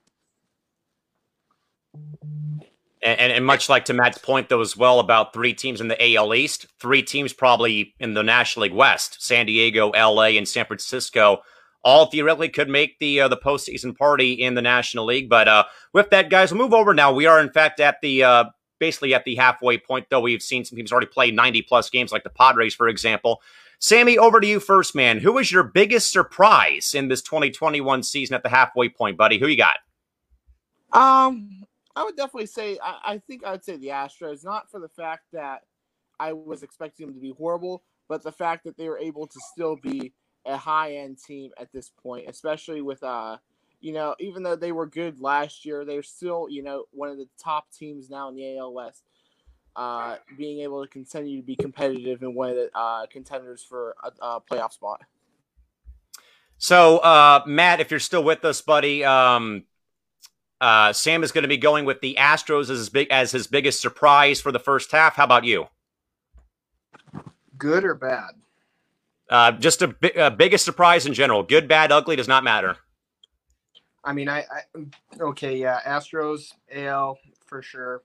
And, and, much like to Matt's point, though, as well about three teams in the AL East, three teams probably in the National League West: San Diego, LA, and San Francisco. All theoretically could make the uh, the postseason party in the National League. But uh, with that, guys, we'll move over now. We are in fact at the uh, basically at the halfway point. Though we've seen some teams already play ninety plus games, like the Padres, for example. Sammy, over to you first, man. Who was your biggest surprise in this 2021 season at the halfway point, buddy? Who you got? Um, I would definitely say I, I think I would say the Astros, not for the fact that I was expecting them to be horrible, but the fact that they were able to still be a high end team at this point, especially with uh you know, even though they were good last year, they're still, you know, one of the top teams now in the AL West uh, being able to continue to be competitive and one of the uh, contenders for a, a, playoff spot. So, uh, Matt, if you're still with us, buddy, um, uh, Sam is going to be going with the Astros as his big as his biggest surprise for the first half. How about you? Good or bad? Uh, just a, a biggest surprise in general. Good, bad, ugly does not matter. I mean, I, I okay, yeah, Astros, AL for sure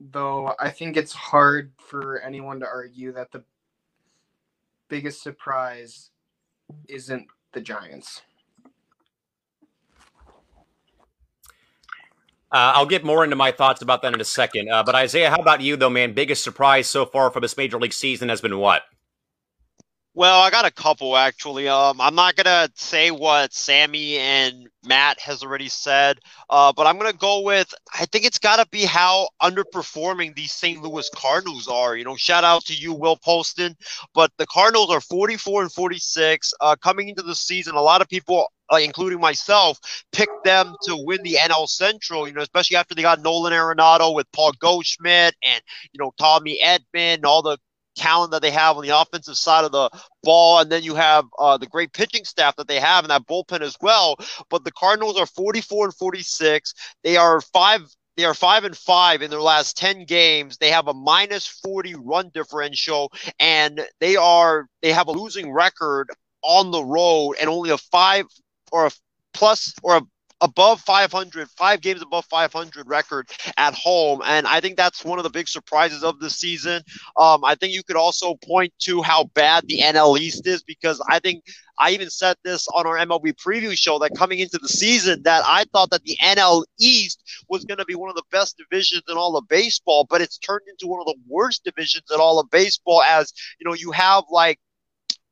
though I think it's hard for anyone to argue that the biggest surprise isn't the Giants. Uh, I'll get more into my thoughts about that in a second. Uh, but Isaiah, how about you, though, man? Biggest surprise so far from this major league season has been what? Well, I got a couple actually. Um, I'm not gonna say what Sammy and Matt has already said, uh, but I'm gonna go with. I think it's gotta be how underperforming these St. Louis Cardinals are. You know, shout out to you, Will Poston. But the Cardinals are 44 and 46 uh, coming into the season. A lot of people uh, including myself, picked them to win the NL Central, you know, especially after they got Nolan Arenado with Paul Goldschmidt and, you know, Tommy Edman, all the talent that they have on the offensive side of the ball, and then you have uh, the great pitching staff that they have in that bullpen as well. But the Cardinals are 44 and 46. They are five. They are five and five in their last 10 games. They have a minus 40 run differential, and they are they have a losing record on the road, and only a five or a plus or a above 500, five games above 500 record at home. And I think that's one of the big surprises of the season. Um, I think you could also point to how bad the NL East is because I think I even said this on our MLB preview show that coming into the season that I thought that the NL East was going to be one of the best divisions in all of baseball, but it's turned into one of the worst divisions in all of baseball as, you know, you have like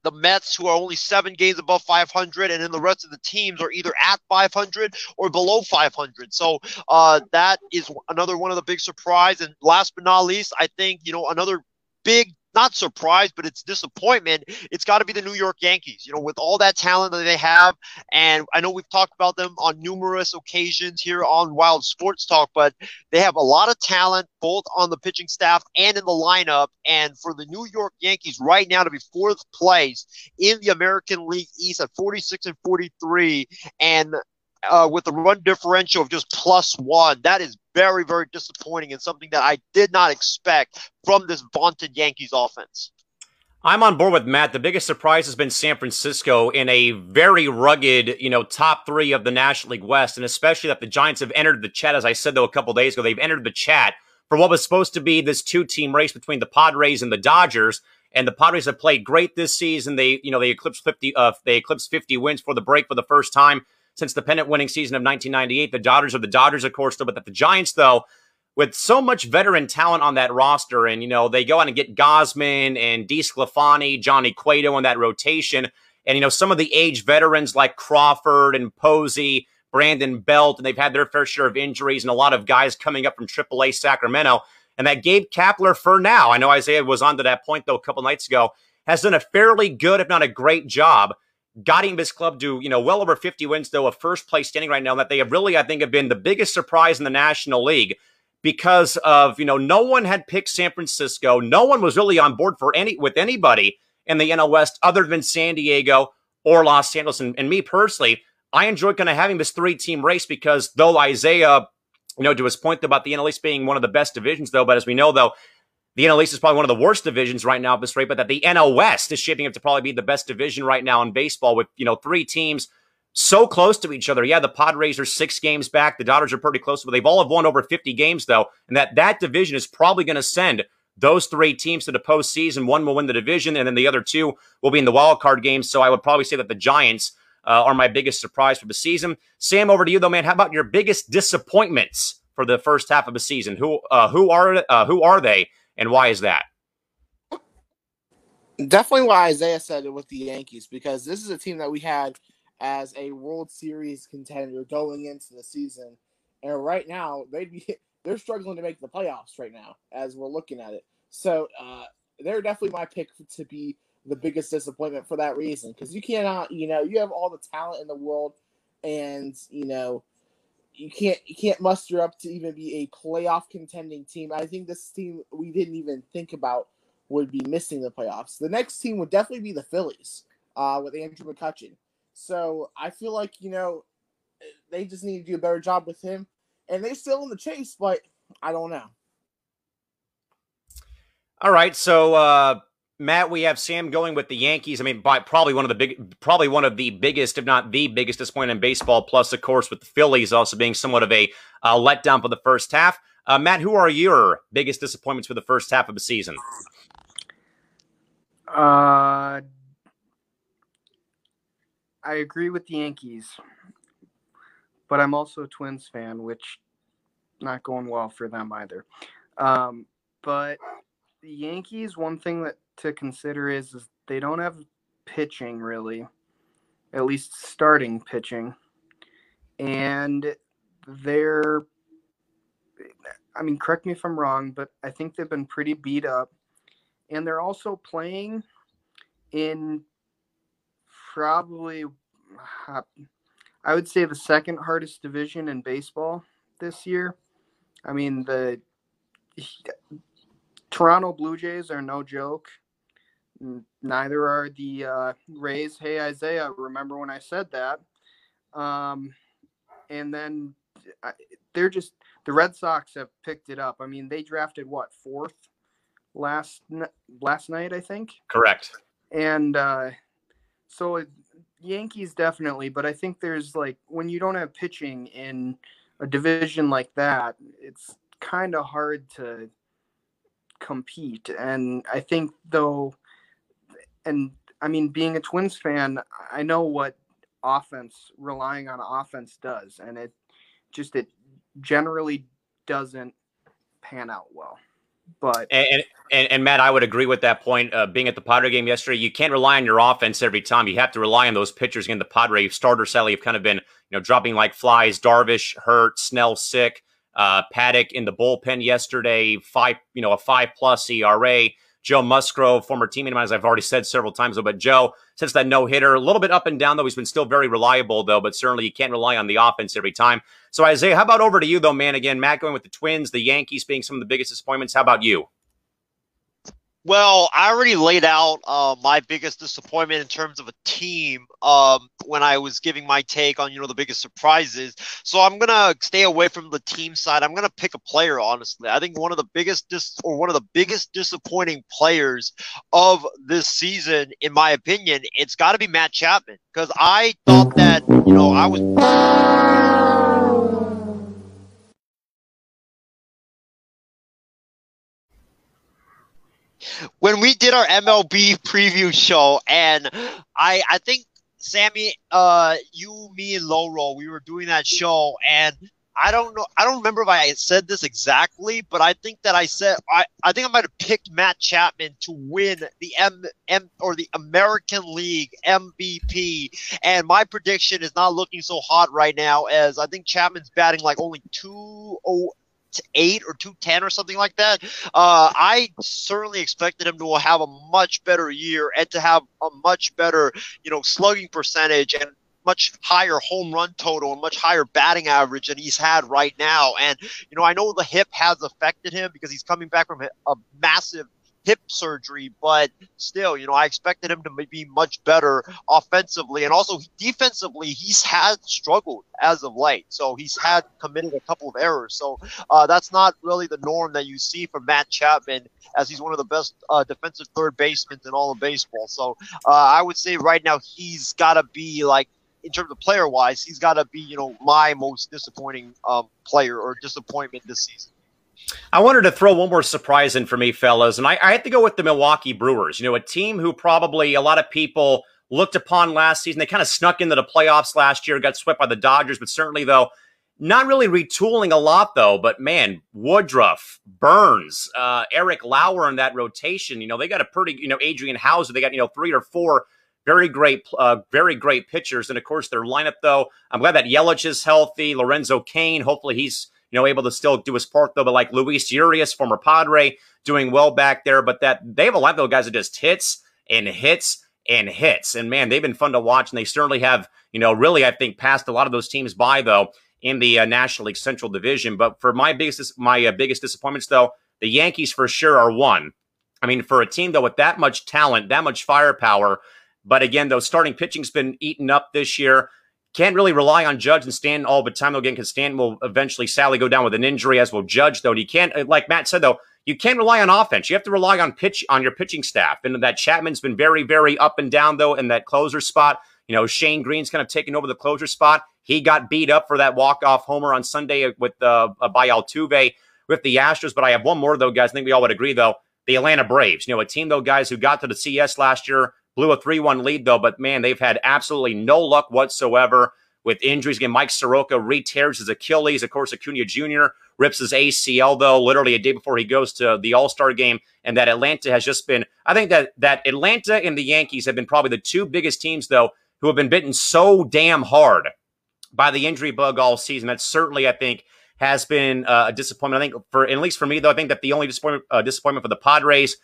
the Mets, who are only seven games above 500, and then the rest of the teams are either at 500 or below 500. So uh, that is another one of the big surprise. And last but not least, I think you know another big not surprised, but it's disappointment. It's got to be the New York Yankees, you know, with all that talent that they have. And I know we've talked about them on numerous occasions here on Wild Sports Talk, but they have a lot of talent both on the pitching staff and in the lineup. And for the New York Yankees right now to be fourth place in the American League East at 46 and 43 and uh, with a run differential of just plus one. That is very, very disappointing and something that I did not expect from this vaunted Yankees offense. I'm on board with Matt. The biggest surprise has been San Francisco in a very rugged, you know, top three of the National League West, and especially that the Giants have entered the chat. As I said though a couple days ago, they've entered the chat for what was supposed to be this two-team race between the Padres and the Dodgers. And the Padres have played great this season. They, you know, they eclipsed 50, uh, they eclipsed 50 wins for the break for the first time since the pennant winning season of 1998. The Dodgers are the Dodgers, of course, though, but the Giants, though, with so much veteran talent on that roster, and you know they go out and get Gausman and DeSclafani, Johnny Cueto in that rotation, and you know some of the age veterans like Crawford and Posey, Brandon Belt, and they've had their fair share of injuries and a lot of guys coming up from AAA Sacramento. And that Gabe Kapler, for now, I know Isaiah was on to that point though a couple nights ago, has done a fairly good, if not a great job guiding this club to, you know, well over 50 wins, though, a first place standing right now, that they have really, I think, have been the biggest surprise in the National League because of, you know, no one had picked San Francisco. No one was really on board for any with anybody in the NL West other than San Diego or Los Angeles. And, and me personally, I enjoy kind of having this three team race because though Isaiah, you know, to his point about the NL East being one of the best divisions, though, but as we know, though, the NL East is probably one of the worst divisions right now at this rate, but that the NL West is shaping up to probably be the best division right now in baseball with, you know, three teams so close to each other. Yeah, the Padres are six games back. The Dodgers are pretty close, but they've all have won over 50 games, though. And that that division is probably going to send those three teams to the postseason. One will win the division, and then the other two will be in the wild card games. So I would probably say that the Giants uh, are my biggest surprise for the season. Sam, over to you, though, man. How about your biggest disappointments for the first half of the season? Who uh, who are uh, who are they? And why is that? Definitely why Isaiah said it with the Yankees, because this is a team that we had as a World Series contender going into the season. And right now, they'd be they're struggling to make the playoffs right now as we're looking at it. So uh, they're definitely my pick to be the biggest disappointment for that reason. Because you cannot, you know, you have all the talent in the world, and you know, you can't you can't muster up to even be a playoff contending team. I think this team we didn't even think about would be missing the playoffs. The next team would definitely be the Phillies uh, with Andrew McCutchen. So I feel like you know they just need to do a better job with him, and they're still in the chase, but I don't know. All right, so uh, Matt, we have Sam going with the Yankees. I mean, by probably one of the big, probably one of the biggest, if not the biggest disappointment in baseball. Plus, of course, with the Phillies also being somewhat of a uh, letdown for the first half. Uh, Matt, who are your biggest disappointments for the first half of the season? Uh, I agree with the Yankees, but I'm also a Twins fan, which not going well for them either. Um, but the Yankees, one thing that to consider is, is they don't have pitching really, at least starting pitching, and they're. I mean, correct me if I'm wrong, but I think they've been pretty beat up, and they're also playing in probably, I would say, the second hardest division in baseball this year. I mean, the Toronto Blue Jays are no joke. Neither are the uh, Rays. Hey, Isaiah, remember when I said that? Um, and then I, they're just the Red Sox have picked it up. I mean, they drafted what fourth last last night, I think. Correct. And uh, so Yankees definitely, but I think there's like when you don't have pitching in a division like that, it's kind of hard to compete. And I think though, and I mean, being a Twins fan, I know what offense relying on offense does, and it just it generally doesn't pan out well. But and, and, and Matt, I would agree with that point. Uh, being at the Padre game yesterday, you can't rely on your offense every time. You have to rely on those pitchers. Again, the Padre starter Sally have kind of been you know dropping like flies. Darvish hurt, Snell sick, uh, Paddack in the bullpen yesterday. Five you know a five plus ERA. Joe Musgrove, former teammate of mine, as I've already said several times, but Joe, since that no hitter, a little bit up and down, though, he's been still very reliable, though, but certainly you can't rely on the offense every time. So, Isaiah, how about over to you, though, man? Again, Matt going with the Twins, the Yankees being some of the biggest disappointments. How about you? Well, I already laid out uh, my biggest disappointment in terms of a team um, when I was giving my take on you know the biggest surprises. So I'm gonna stay away from the team side. I'm gonna pick a player. Honestly, I think one of the biggest dis- or one of the biggest disappointing players of this season, in my opinion, it's got to be Matt Chapman because I thought that you know I was. When we did our MLB preview show, and I I think Sammy, uh, you, me, and Loro, we were doing that show, and I don't know, I don't remember if I said this exactly, but I think that I said I I think I might have picked Matt Chapman to win the M M or the American League MVP, and my prediction is not looking so hot right now as I think Chapman's batting like only two oh eight or two ten or something like that. Uh, I certainly expected him to have a much better year and to have a much better, you know, slugging percentage and much higher home run total and much higher batting average than he's had right now. And you know, I know the hip has affected him because he's coming back from a massive hip surgery, but still, you know, I expected him to be much better offensively and also defensively. He's had struggled as of late, so he's had committed a couple of errors. So uh, that's not really the norm that you see from Matt Chapman, as he's one of the best uh, defensive third basemen in all of baseball. So uh, I would say right now he's got to be like in terms of player wise, he's got to be, you know, my most disappointing um, player or disappointment this season. I wanted to throw one more surprise in for me, fellas, and I, I had to go with the Milwaukee Brewers. You know, a team who probably a lot of people looked upon last season. They kind of snuck into the playoffs last year, got swept by the Dodgers, but certainly though, not really retooling a lot though. But man, Woodruff, Burnes, uh, Eric Lauer in that rotation. You know, they got a pretty, you know, Adrian Houser. They got you know three or four very great, uh, very great pitchers, and of course their lineup. Though I'm glad that Yelich is healthy. Lorenzo Cain, hopefully he's you know, able to still do his part though. But like Luis Urias, former Padre, doing well back there. But that they have a lot of those guys that just hits and hits and hits. And man, they've been fun to watch. And they certainly have, you know, really, I think, passed a lot of those teams by though in the uh, National League Central Division. But for my biggest, my uh, biggest disappointments though, the Yankees for sure are one. I mean, for a team though with that much talent, that much firepower. But again, though, starting pitching's been eaten up this year. Can't really rely on Judge and Stanton all the time, again, because Stanton will eventually sadly go down with an injury, as will Judge, though. And you can't, uh, like Matt said, though, you can't rely on offense. You have to rely on pitch on your pitching staff. And that Chapman's been very, very up and down, though, in that closer spot. You know, Shane Green's kind of taken over the closer spot. He got beat up for that walk-off homer on Sunday with uh, by Altuve with the Astros. But I have one more, though, guys. I think we all would agree, though. The Atlanta Braves, you know, a team, though, guys, who got to the CS last year, blew a 3 1 lead, though. But man, they've had absolutely no luck whatsoever with injuries. Again, Mike Soroka re-tears his Achilles. Of course, Acuna Jr. rips his ACL though, literally a day before he goes to the All Star game. And that Atlanta has just been. I think that that Atlanta and the Yankees have been probably the two biggest teams though who have been bitten so damn hard by the injury bug all season. That certainly, I think, has been uh, a disappointment. I think for at least for me though, I think that the only disappointment uh, disappointment for the Padres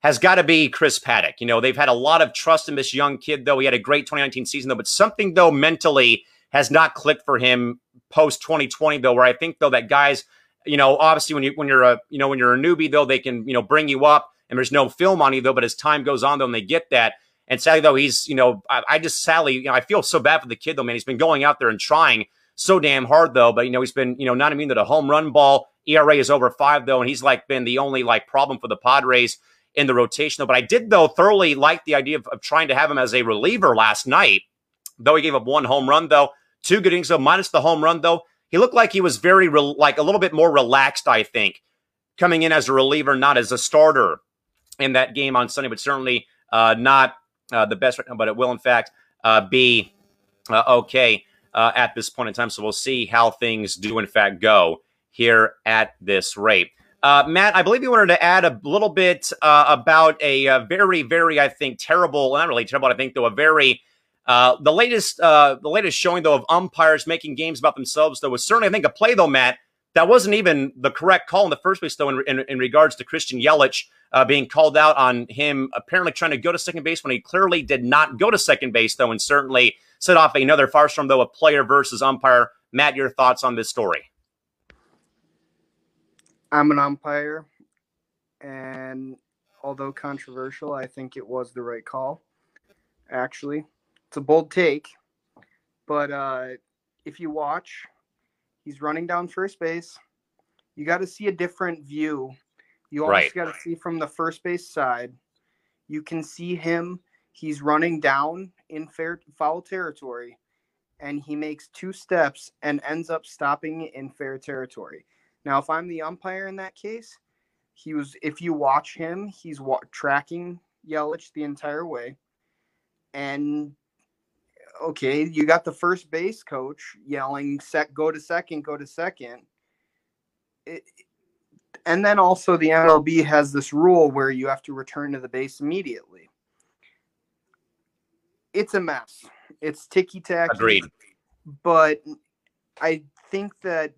has got to be Chris Paddack. You know, they've had a lot of trust in this young kid, though. He had a great 2019 season, though, but something, though, mentally has not clicked for him post 2020, though, where I think, though, that guys, you know, obviously when you when you're a you know when you're a newbie, though, they can, you know, bring you up and there's no film on you, though, but as time goes on, though, and they get that. And sadly, though, he's, you know, I, I just sadly, you know, I feel so bad for the kid, though, man. He's been going out there and trying so damn hard, though, but, you know, he's been, you know, not immune to the home run ball. ERA is over five, though, and he's like been the only like problem for the Padres in the rotation. But I did, though, thoroughly like the idea of, of trying to have him as a reliever last night though he gave up one home run, though. Two good innings, though, minus the home run, though. He looked like he was very, like a little bit more relaxed, I think, coming in as a reliever, not as a starter in that game on Sunday, but certainly uh, not uh, the best right now, but it will, in fact, uh, be uh, okay uh, at this point in time. So we'll see how things do, in fact, go here at this rate. Uh, Matt, I believe you wanted to add a little bit uh, about a, a, very, very, I think, terrible, not really terrible, I think, though, a very, uh, the latest, uh, the latest showing, though, of umpires making games about themselves, though, was certainly, I think, a play, though, Matt, that wasn't even the correct call in the first place, though, in, in, in regards to Christian Yelich uh, being called out on him apparently trying to go to second base when he clearly did not go to second base, though, and certainly set off another firestorm, though, a player versus umpire. Matt, your thoughts on this story? I'm an umpire, and although controversial, I think it was the right call. Actually, it's a bold take, but uh, if you watch, he's running down first base. You got to see a different view. You always Right. got to see from the first base side. You can see him. He's running down in fair foul territory, and he makes two steps and ends up stopping in fair territory. Now, if I'm the umpire in that case, he was. If you watch him, he's wa- tracking Yelich the entire way, and okay, you got the first base coach yelling, "Set, go to second, go to second. It, and then also the MLB has this rule where you have to return to the base immediately. It's a mess. It's ticky tack. Agreed. But I think that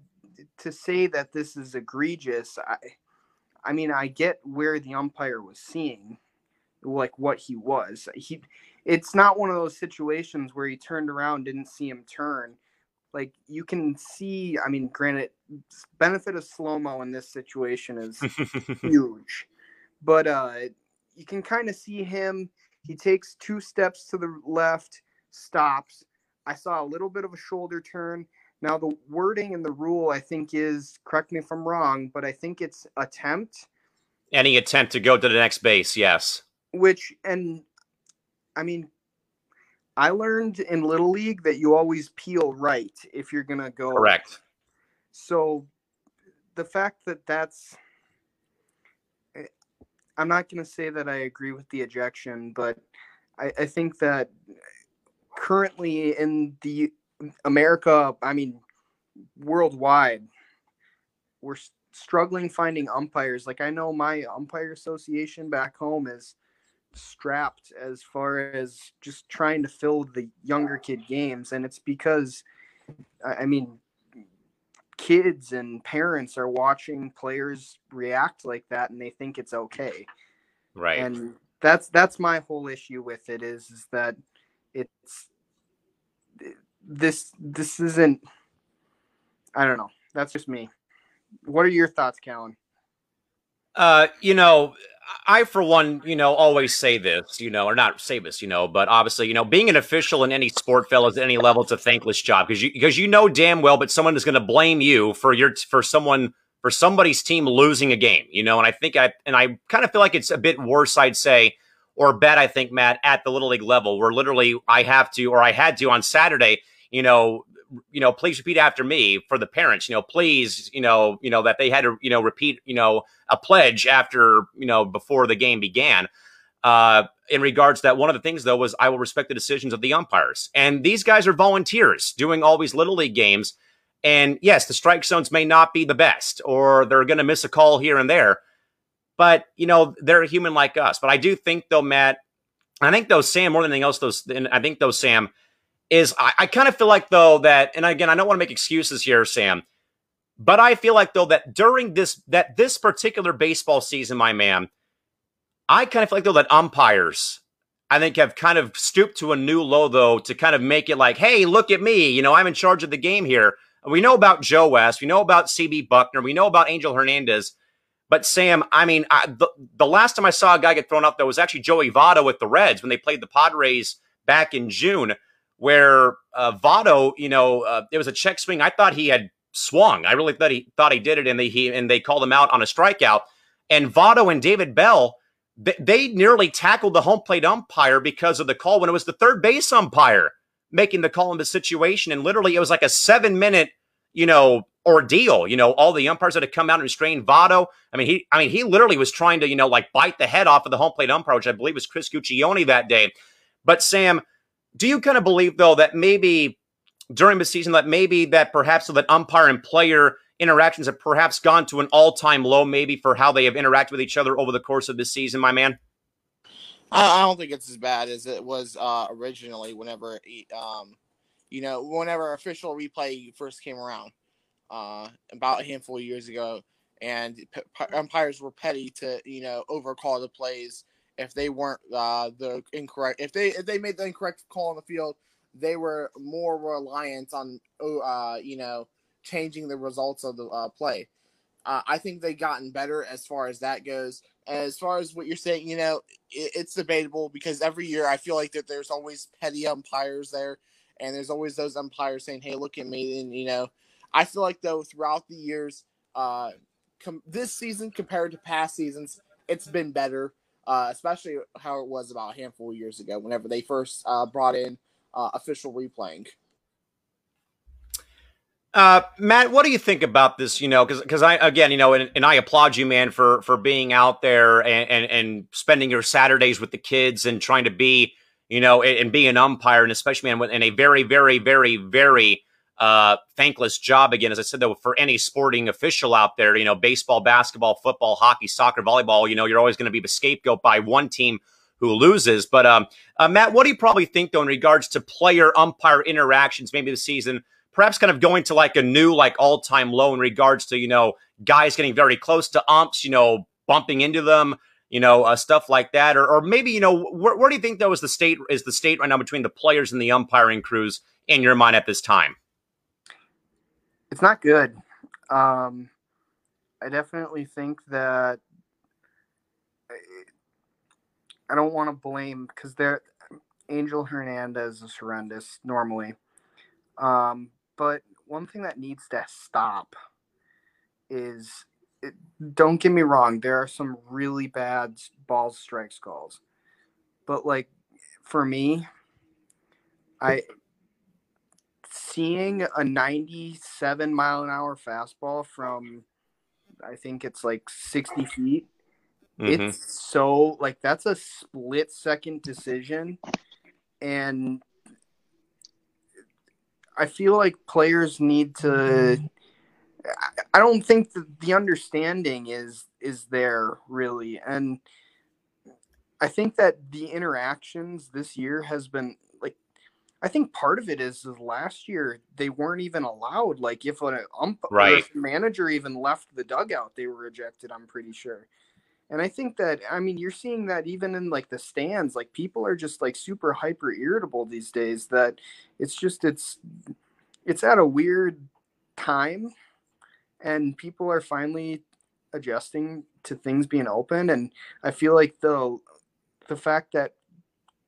to say that this is egregious, I, I mean, I get where the umpire was seeing, like what he was. He, it's not one of those situations where he turned around, didn't see him turn. Like you can see, I mean, granted, benefit of slow mo in this situation is huge, but uh, you can kind of see him. He takes two steps to the left, stops. I saw a little bit of a shoulder turn. Now the wording in the rule, I think, is correct me if I'm wrong, but I think it's attempt, Any attempt to go to the next base, yes. which and I mean, I learned in little league that you always peel right if you're gonna go Correct. So the fact that that's eh, I'm not going to say that I agree with the ejection, but I, I think that currently in the America, I mean, worldwide, we're struggling finding umpires. Like I know my umpire association back home is strapped as far as just trying to fill the younger kid games, and it's because, I I mean, kids and parents are watching players react like that and they think it's okay Right. and that's that's my whole issue with it is is that it's this this isn't i don't know. That's just me. What are your thoughts callan? Uh, you know, I for one, you know, always say this, you know, or not say this, you know, but obviously, you know, being an official in any sport, fellas, at any level, it's a thankless job because you because you know damn well, but someone is going to blame you for your for someone for somebody's team losing a game, you know, and I think I and I kind of feel like it's a bit worse, I'd say, or bad, I think, Matt, at the little league level, where literally I have to or I had to on Saturday, you know, you know, please repeat after me for the parents, you know, please, you know, you know that they had to, you know, repeat, you know, a pledge after, you know, before the game began. Uh, in regards to that, one of the things though was I will respect the decisions of the umpires, and these guys are volunteers doing all these little league games. And yes, the strike zones may not be the best, or they're going to miss a call here and there, but you know they're human like us. But I do think though, Matt, I think though Sam more than anything else, those I think though Sam is I, I kind of feel like though that, and again, I don't want to make excuses here, Sam, but I feel like though that during this that this particular baseball season, my man, I kind of feel like though that umpires, I think have kind of stooped to a new low though to kind of make it like, hey, look at me, you know, I'm in charge of the game here. We know about Joe West, we know about CB Bucknor, we know about Angel Hernandez. But Sam, I mean, I, the, the last time I saw a guy get thrown out there was actually Joey Votto with the Reds when they played the Padres back in June, where uh, Votto, you know, uh, it was a check swing. I thought he had swung. I really thought he thought he did it, and they he and they called him out on a strikeout. And Votto and David Bell, they, they nearly tackled the home plate umpire because of the call when it was the third base umpire making the call in the situation. And literally, it was like a seven minute, you know, ordeal. You know, all the umpires that had come out and restrained Votto. I mean, he, I mean, he literally was trying to, you know, like bite the head off of the home plate umpire, which I believe was Chris Guccione that day. But Sam, do you kind of believe though that maybe during the season that maybe that perhaps that umpire and player interactions have perhaps gone to an all-time low maybe for how they have interacted with each other over the course of this season, my man? I, I don't think it's as bad as it was uh, originally. Whenever, um, you know, whenever official replay first came around, uh, about a handful of years ago, and p- umpires were petty to you know overcall the plays if they weren't uh, the incorrect. If they if they made the incorrect call on the field, they were more reliant on oh, uh, you know changing the results of the uh, play. Uh, I think they've gotten better as far as that goes. As far as what you're saying, you know, it, it's debatable because every year I feel like that there's always petty umpires there, and there's always those umpires saying, "Hey, look at me," and you know, I feel like though throughout the years, uh, com- this season compared to past seasons, it's been better. Uh, especially how it was about a handful of years ago, whenever they first uh, brought in uh, official replaying. Uh, Matt, what do you think about this? You know, because I again, you know, and, and I applaud you, man, for for being out there and, and and spending your Saturdays with the kids and trying to be, you know, and, and being an umpire, and especially man, in a very, very, very, very uh, thankless job. Again, as I said, though, for any sporting official out there, you know, baseball, basketball, football, hockey, soccer, volleyball, you know, you're always going to be the scapegoat by one team who loses. But um, uh, Matt, what do you probably think though in regards to player umpire interactions, maybe the season? perhaps kind of going to like a new like all-time low in regards to you know guys getting very close to umps you know bumping into them you know uh, stuff like that or, or maybe you know where, where do you think though is the state is the state right now between the players and the umpiring crews in your mind at this time it's not good um i definitely think that i don't want to blame because there angel hernandez is horrendous normally um, but one thing that needs to stop is it, don't get me wrong, there are some really bad balls strikes calls. But like for me, I seeing a 97 mile an hour fastball from I think it's like 60 feet. Mm-hmm. It's so like that's a split second decision and I feel like players need to. I don't think that the understanding is is there really, and I think that the interactions this year has been. I think part of it is, is last year they weren't even allowed. Like if an ump right. if manager even left the dugout, they were ejected. I'm pretty sure. And I think that I mean you're seeing that even in like the stands, like people are just like super hyper irritable these days that it's just it's it's at a weird time and people are finally adjusting to things being open and I feel like the the fact that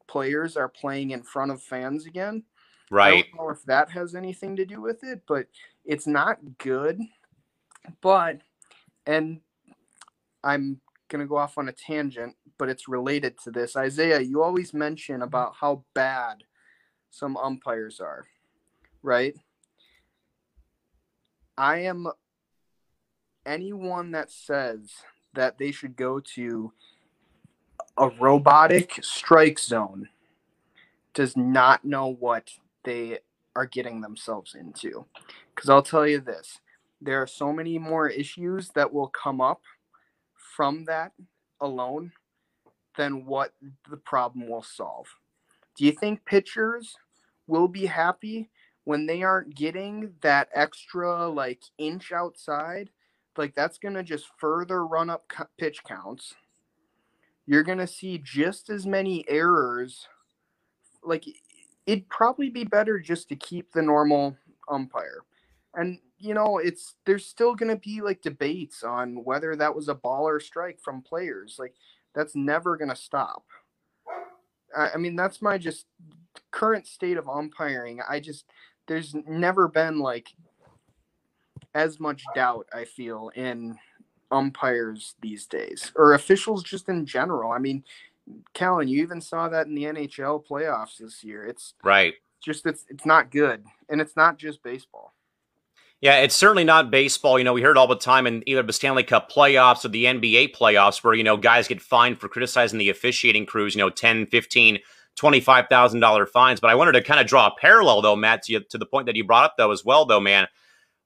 players are playing in front of fans again. Right. I don't know if that has anything to do with it, but it's not good. But and I'm going to go off on a tangent, but it's related to this. Isaiah, you always mention mm-hmm. about how bad some umpires are, right? I am anyone that says that they should go to a robotic strike zone does not know what they are getting themselves into. Because I'll tell you this there are so many more issues that will come up from that alone than what the problem will solve. Do you think pitchers will be happy when they aren't getting that extra like inch outside? Like that's going to just further run up pitch counts. You're going to see just as many errors. Like it'd probably be better just to keep the normal umpire. And you know, it's there's still going to be like debates on whether that was a ball or strike from players. Like that's never going to stop. I, I mean, that's my just current state of umpiring. I just there's never been like as much doubt I feel in umpires these days or officials just in general. I mean, Callan, you even saw that in the NHL playoffs this year. It's right just it's it's not good, and it's not just baseball. Yeah, it's certainly not baseball. You know, we heard all the time in either the Stanley Cup playoffs or the NBA playoffs where, you know, guys get fined for criticizing the officiating crews, you know, 10, 15, $25,000 fines. But I wanted to kind of draw a parallel, though, Matt, to, to the point that you brought up, though, as well, though, man,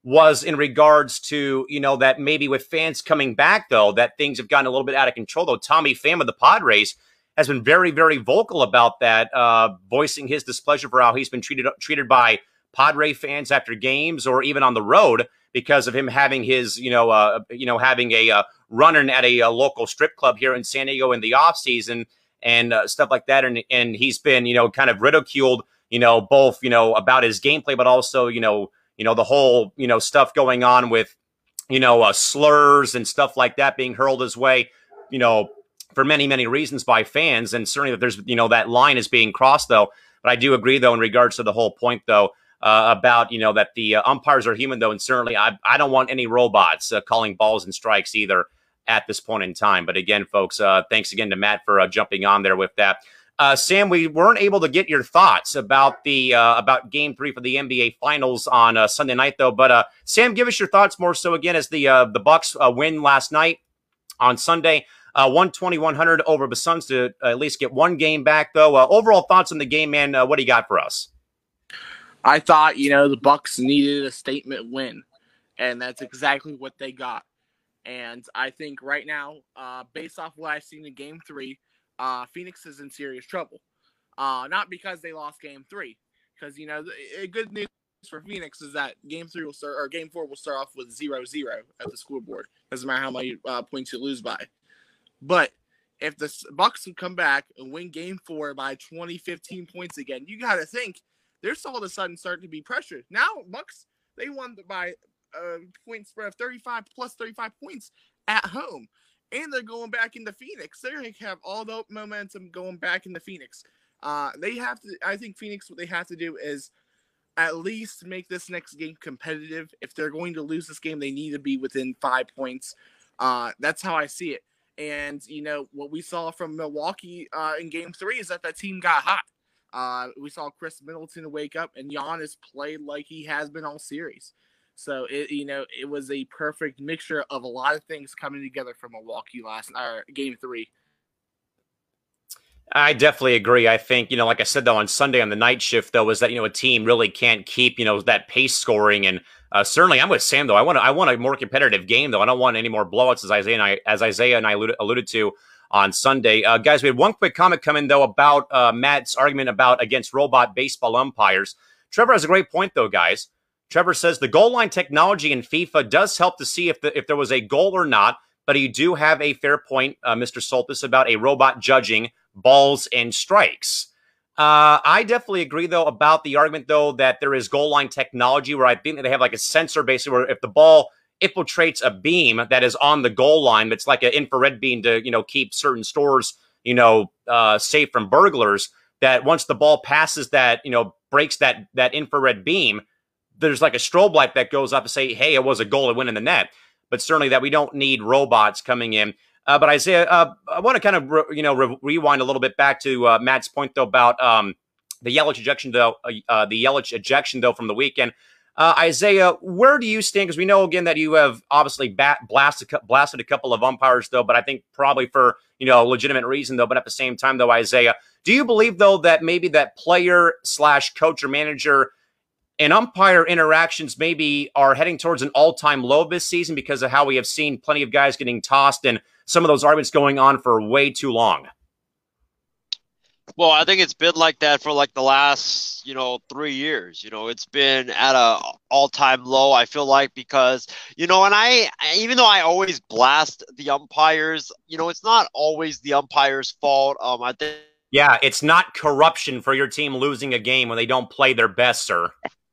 was in regards to, you know, that maybe with fans coming back, though, that things have gotten a little bit out of control, though. Tommy Pham of the Padres has been very, very vocal about that, uh, voicing his displeasure for how he's been treated treated by Padre fans after games or even on the road because of him having his, you know, uh, you know, having a uh, running at a, a, local strip club here in San Diego in the off season and uh, stuff like that. And and he's been, you know, kind of ridiculed, you know, both, you know, about his gameplay, but also, you know, you know, the whole, you know, stuff going on with, you know, uh, slurs and stuff like that being hurled his way, you know, for many, many reasons by fans. And certainly that there's, you know, that line is being crossed though. But I do agree though, in regards to the whole point though, uh, about you know that the uh, umpires are human though, and certainly I I don't want any robots uh, calling balls and strikes either at this point in time. But again, folks, uh, thanks again to Matt for uh, jumping on there with that. Uh, Sam, we weren't able to get your thoughts about the uh, about Game Three for the NBA Finals on Sunday night, though. But Sam, give us your thoughts more so again as the the Bucks win last night on Sunday. Uh, 120 100 over the Suns to at least get one game back, though. Uh, overall thoughts on the game, man. Uh, what do you got for us? I thought, you know, the Bucks needed a statement win, and that's exactly what they got. And I think right now, uh, based off what I've seen in Game Three, uh, Phoenix is in serious trouble. Uh, not because they lost Game Three, because you know, the, good news for Phoenix is that Game Three will start or Game Four will start off with zero zero at the scoreboard. Doesn't matter how many uh, points you lose by. But if the Bucks can come back and win Game Four by 20, 15 points again, you got to think they're all of a sudden starting to be pressured. Now Bucks they won by a point spread of 35 plus 35 points at home. And they're going back into Phoenix. They're going to have all the momentum going back into Phoenix. Uh, they have to. I think Phoenix. What they have to do is at least make this next game competitive. If they're going to lose this game, they need to be within five points. Uh, that's how I see it. And you know what we saw from Milwaukee uh, in Game Three is that that team got hot. Uh, we saw Khris Middleton wake up, and Giannis played like he has been all series. So it, you know, it was a perfect mixture of a lot of things coming together for Milwaukee last uh, game three. I definitely agree. I think, you know, like I said, though, on Sunday on the night shift, though, is that, you know, a team really can't keep, you know, that pace scoring. And uh, certainly I'm with Sam, though. I want I want a more competitive game, though. I don't want any more blowouts, as Isaiah and I, as Isaiah and I alluded, alluded to on Sunday. Uh, guys, we had one quick comment come in, though, about uh, Matt's argument about against robot baseball umpires. Trevor has a great point, though, guys. Trevor says the goal line technology in FIFA does help to see if, the, if there was a goal or not, but you do have a fair point, uh, Mr. Soltis, about a robot judging balls and strikes. Uh, I definitely agree, though, about the argument, though, that there is goal line technology where I think that they have like a sensor basically where if the ball infiltrates a beam that is on the goal line. That's like an infrared beam to you know keep certain stores you know uh, safe from burglars. That once the ball passes that you know breaks that that infrared beam, there's like a strobe light that goes up and say, "Hey, it was a goal. It went in the net." But certainly that we don't need robots coming in. Uh, but Isaiah, uh, I want to kind of re- you know re- rewind a little bit back to uh, Matt's point though about um, the Yelich ejection though uh, uh, the Yelich ejection though from the weekend. Uh, Isaiah, where do you stand? Because we know again that you have obviously bat- blasted blasted a couple of umpires though, but I think probably for you know a legitimate reason though. But at the same time though, Isaiah, do you believe though that maybe that player slash coach or manager and umpire interactions maybe are heading towards an all time low this season because of how we have seen plenty of guys getting tossed and some of those arguments going on for way too long? Well, I think it's been like that for like the last, you know, three years. You know, it's been at a all-time low. I feel like because you know, and I, even though I always blast the umpires, you know, it's not always the umpire's fault. Um, I think. Yeah, it's not corruption for your team losing a game when they don't play their best, sir.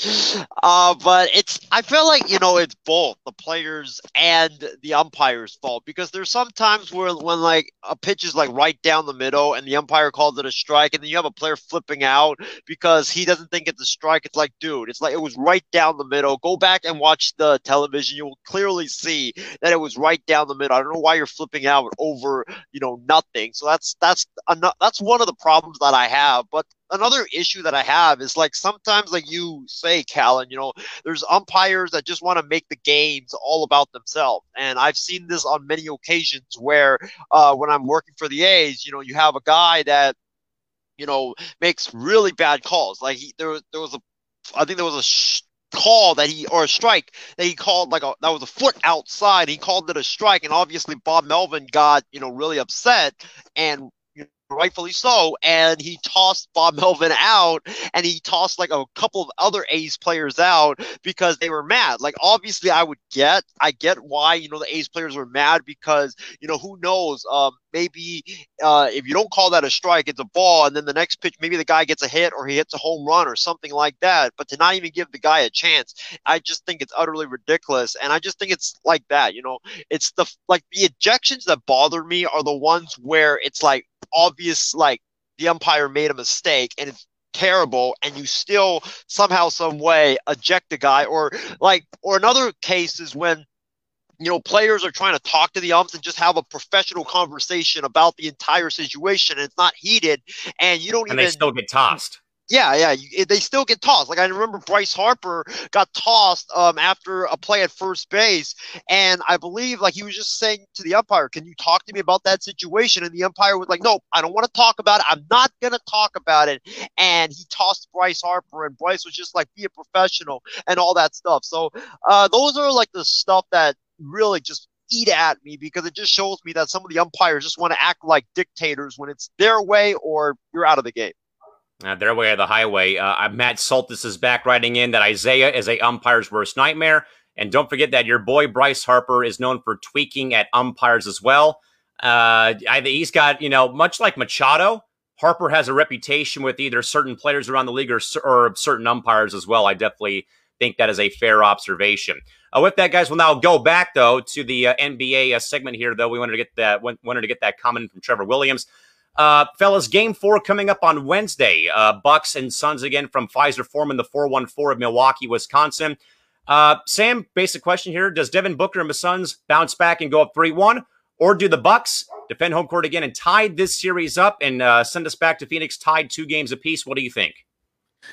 Uh, but it's I feel like you know it's both the players and the umpire's fault because there's sometimes where when like a pitch is like right down the middle and the umpire calls it a strike and then you have a player flipping out because he doesn't think it's a strike. It's like, dude, it's like it was right down the middle. Go back and watch the television. You will clearly see that it was right down the middle. I don't know why you're flipping out over you know nothing. So that's that's that's one of the problems that I have. But another issue that I have is like sometimes, like you say, Callan, you know, there's umpires that just want to make the games all about themselves, and I've seen this on many occasions where uh, when I'm working for the A's, you know, you have a guy that you know makes really bad calls. Like he, there, there was a, I think there was a. Sh- call that he or a strike that he called like a that was a foot outside he called it a strike and obviously bob melvin got you know really upset and rightfully so. And he tossed Bob Melvin out and he tossed like a couple of other A's players out because they were mad. Like, obviously, I would get, I get why, you know, the A's players were mad because, you know, who knows, um, maybe uh, if you don't call that a strike, it's a ball. And then the next pitch, maybe the guy gets a hit or he hits a home run or something like that. But to not even give the guy a chance, I just think it's utterly ridiculous. And I just think it's like that, you know, it's the, like the ejections that bother me are the ones where it's like, obvious like the umpire made a mistake and it's terrible and you still somehow some way eject the guy or like or another case is when you know players are trying to talk to the umps and just have a professional conversation about the entire situation and it's not heated and you don't and even they still get tossed yeah, yeah, they still get tossed. Like I remember Bryce Harper got tossed um, after a play at first base, and I believe like he was just saying to the umpire, "Can you talk to me about that situation?" And the umpire was like, "No, I don't want to talk about it. I'm not gonna talk about it." And he tossed Bryce Harper, and Bryce was just like, "Be a professional" and all that stuff. So uh, those are like the stuff that really just eat at me because it just shows me that some of the umpires just want to act like dictators when it's their way or you're out of the game. Uh, their way of the highway. Uh, Matt Soltis is back writing in that Isaiah is a umpire's worst nightmare. And don't forget that your boy Bryce Harper is known for tweaking at umpires as well. Uh, I, he's got, you know, much like Machado, Harper has a reputation with either certain players around the league or, or certain umpires as well. I definitely think that is a fair observation. Uh, with that, guys, we'll now go back though to the uh, NBA uh, segment here. Though we wanted to get that wanted to get that comment from Trevor Williams. Uh, fellas, game four coming up on Wednesday. Uh, Bucks and Suns again from Fiserv Forum in the 414 of Milwaukee, Wisconsin. Uh, Sam, basic question here. Does Devin Booker and the Suns bounce back and go up 3 1? Or do the Bucks defend home court again and tie this series up and uh, send us back to Phoenix tied two games apiece? What do you think?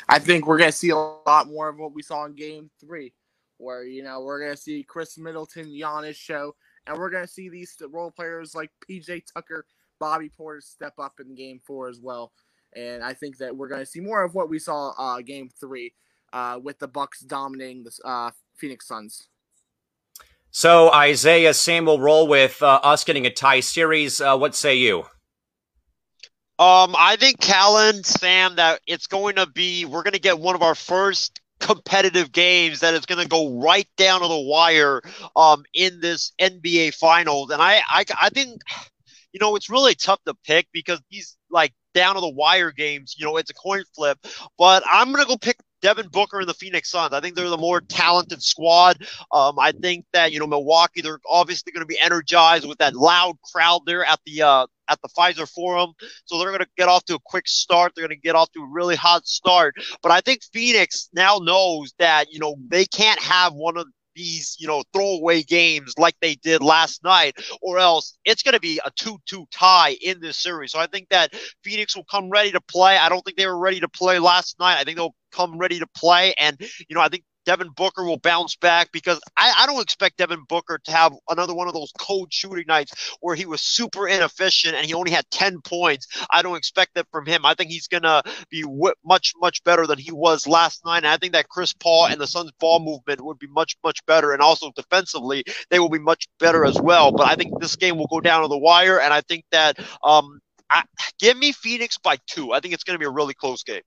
I think we're going to see a lot more of what we saw in game three, where, you know, we're going to see Khris Middleton, Giannis show, and we're going to see these role players like PJ Tucker Bobby Portis step up in game four as well. And I think that we're going to see more of what we saw uh, game three uh, with the Bucks dominating the uh, Phoenix Suns. So Isaiah, Sam will roll with uh, us getting a tie series. Uh, what say you? Um, I think Callan, Sam, that it's going to be we're going to get one of our first competitive games that is going to go right down to the wire um in this NBA finals and I I I think you know, it's really tough to pick because these like down to the wire games, you know, it's a coin flip. But I'm gonna go pick Devin Booker and the Phoenix Suns. I think they're the more talented squad. Um, I think that you know Milwaukee, they're obviously going to be energized with that loud crowd there at the uh, at the Fiserv Forum, so they're going to get off to a quick start. They're going to get off to a really hot start. But I think Phoenix now knows that you know they can't have one of these, you know, throwaway games like they did last night, or else it's going to be a 2 2 tie in this series. So I think that Phoenix will come ready to play. I don't think they were ready to play last night. I think they'll come ready to play. And, you know, I think Devin Booker will bounce back because I, I, don't expect Devin Booker to have another one of those cold shooting nights where he was super inefficient and he only had 10 points. I don't expect that from him. I think he's going to be w- much, much better than he was last night. And I think that Chris Paul and the Suns ball movement would be much, much better. And also defensively, they will be much better as well. But I think this game will go down to the wire. And I think that um, I, give me Phoenix by two. I think it's going to be a really close game.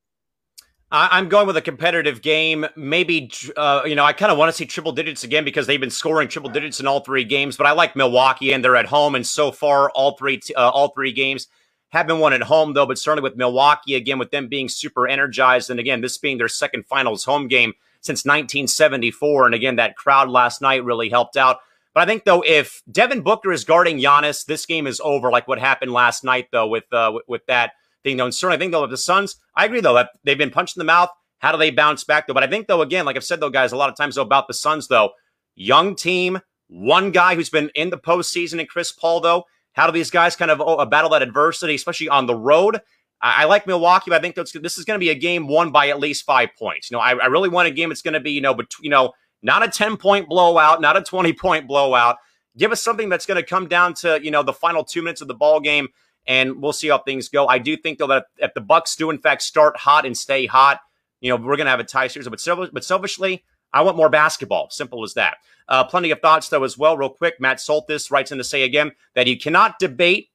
I'm going with a competitive game. Maybe, uh, you know, I kind of want to see triple digits again because they've been scoring triple digits in all three games. But I like Milwaukee, and they're at home, and so far, all three uh, all three games have been won at home, though. But certainly with Milwaukee again, with them being super energized, and again, this being their second finals home game since 1974, and again, that crowd last night really helped out. But I think though, if Devin Booker is guarding Giannis, this game is over. Like what happened last night, though, with uh, with that though. And certainly, I think though, if the Suns, I agree though that they've been punched in the mouth. How do they bounce back though? But I think though, again, like I've said though, guys, a lot of times though about the Suns though, young team, one guy who's been in the postseason, and Chris Paul though. How do these guys kind of oh, battle that adversity, especially on the road? I, like Milwaukee, but I think this is going to be a game won by at least five points. You know, I, I really want a game that's going to be, you know, but you know, not a 10 point blowout, not a 20 point blowout. Give us something that's going to come down to, you know, the final two minutes of the ball game, and we'll see how things go. I do think, though, that if the Bucks do, in fact, start hot and stay hot, you know, we're going to have a tie series. But, but selfishly, I want more basketball. Simple as that. Uh, plenty of thoughts, though, as well, real quick. Matt Soltis writes in to say again that he cannot debate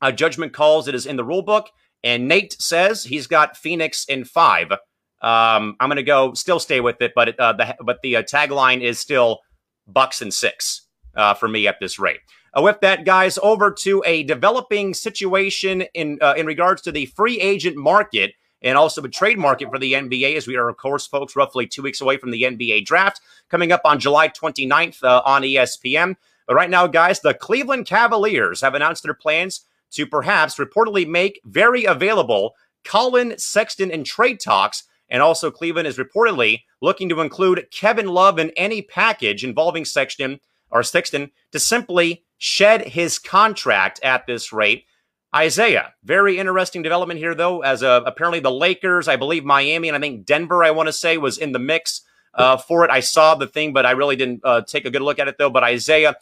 uh, judgment calls. It is in the rule book. And Nate says he's got Phoenix in five. Um, I'm going to go still stay with it, but uh, the but the uh, tagline is still Bucks and six uh, for me at this rate. Uh, with that, guys, over to a developing situation in uh, in regards to the free agent market and also the trade market for the NBA, as we are, of course, folks, roughly two weeks away from the NBA draft coming up on July 29th uh, on ESPN. But right now, guys, the Cleveland Cavaliers have announced their plans to perhaps reportedly make very available Collin Sexton in trade talks. And also, Cleveland is reportedly looking to include Kevin Love in any package involving Sexton or Sexton to simply shed his contract at this rate. Isaiah, very interesting development here, though, as uh, apparently the Lakers, I believe Miami, and I think Denver, I want to say, was in the mix uh, for it. I saw the thing, but I really didn't uh, take a good look at it, though. But Isaiah,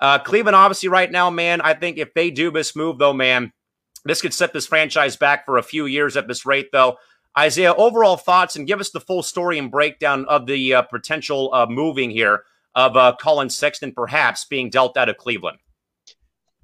uh, Cleveland, obviously, right now, man, I think if they do this move, though, man, this could set this franchise back for a few years at this rate, though. Isaiah, overall thoughts and give us the full story and breakdown of the uh, potential uh, moving here of uh, Collin Sexton perhaps being dealt out of Cleveland.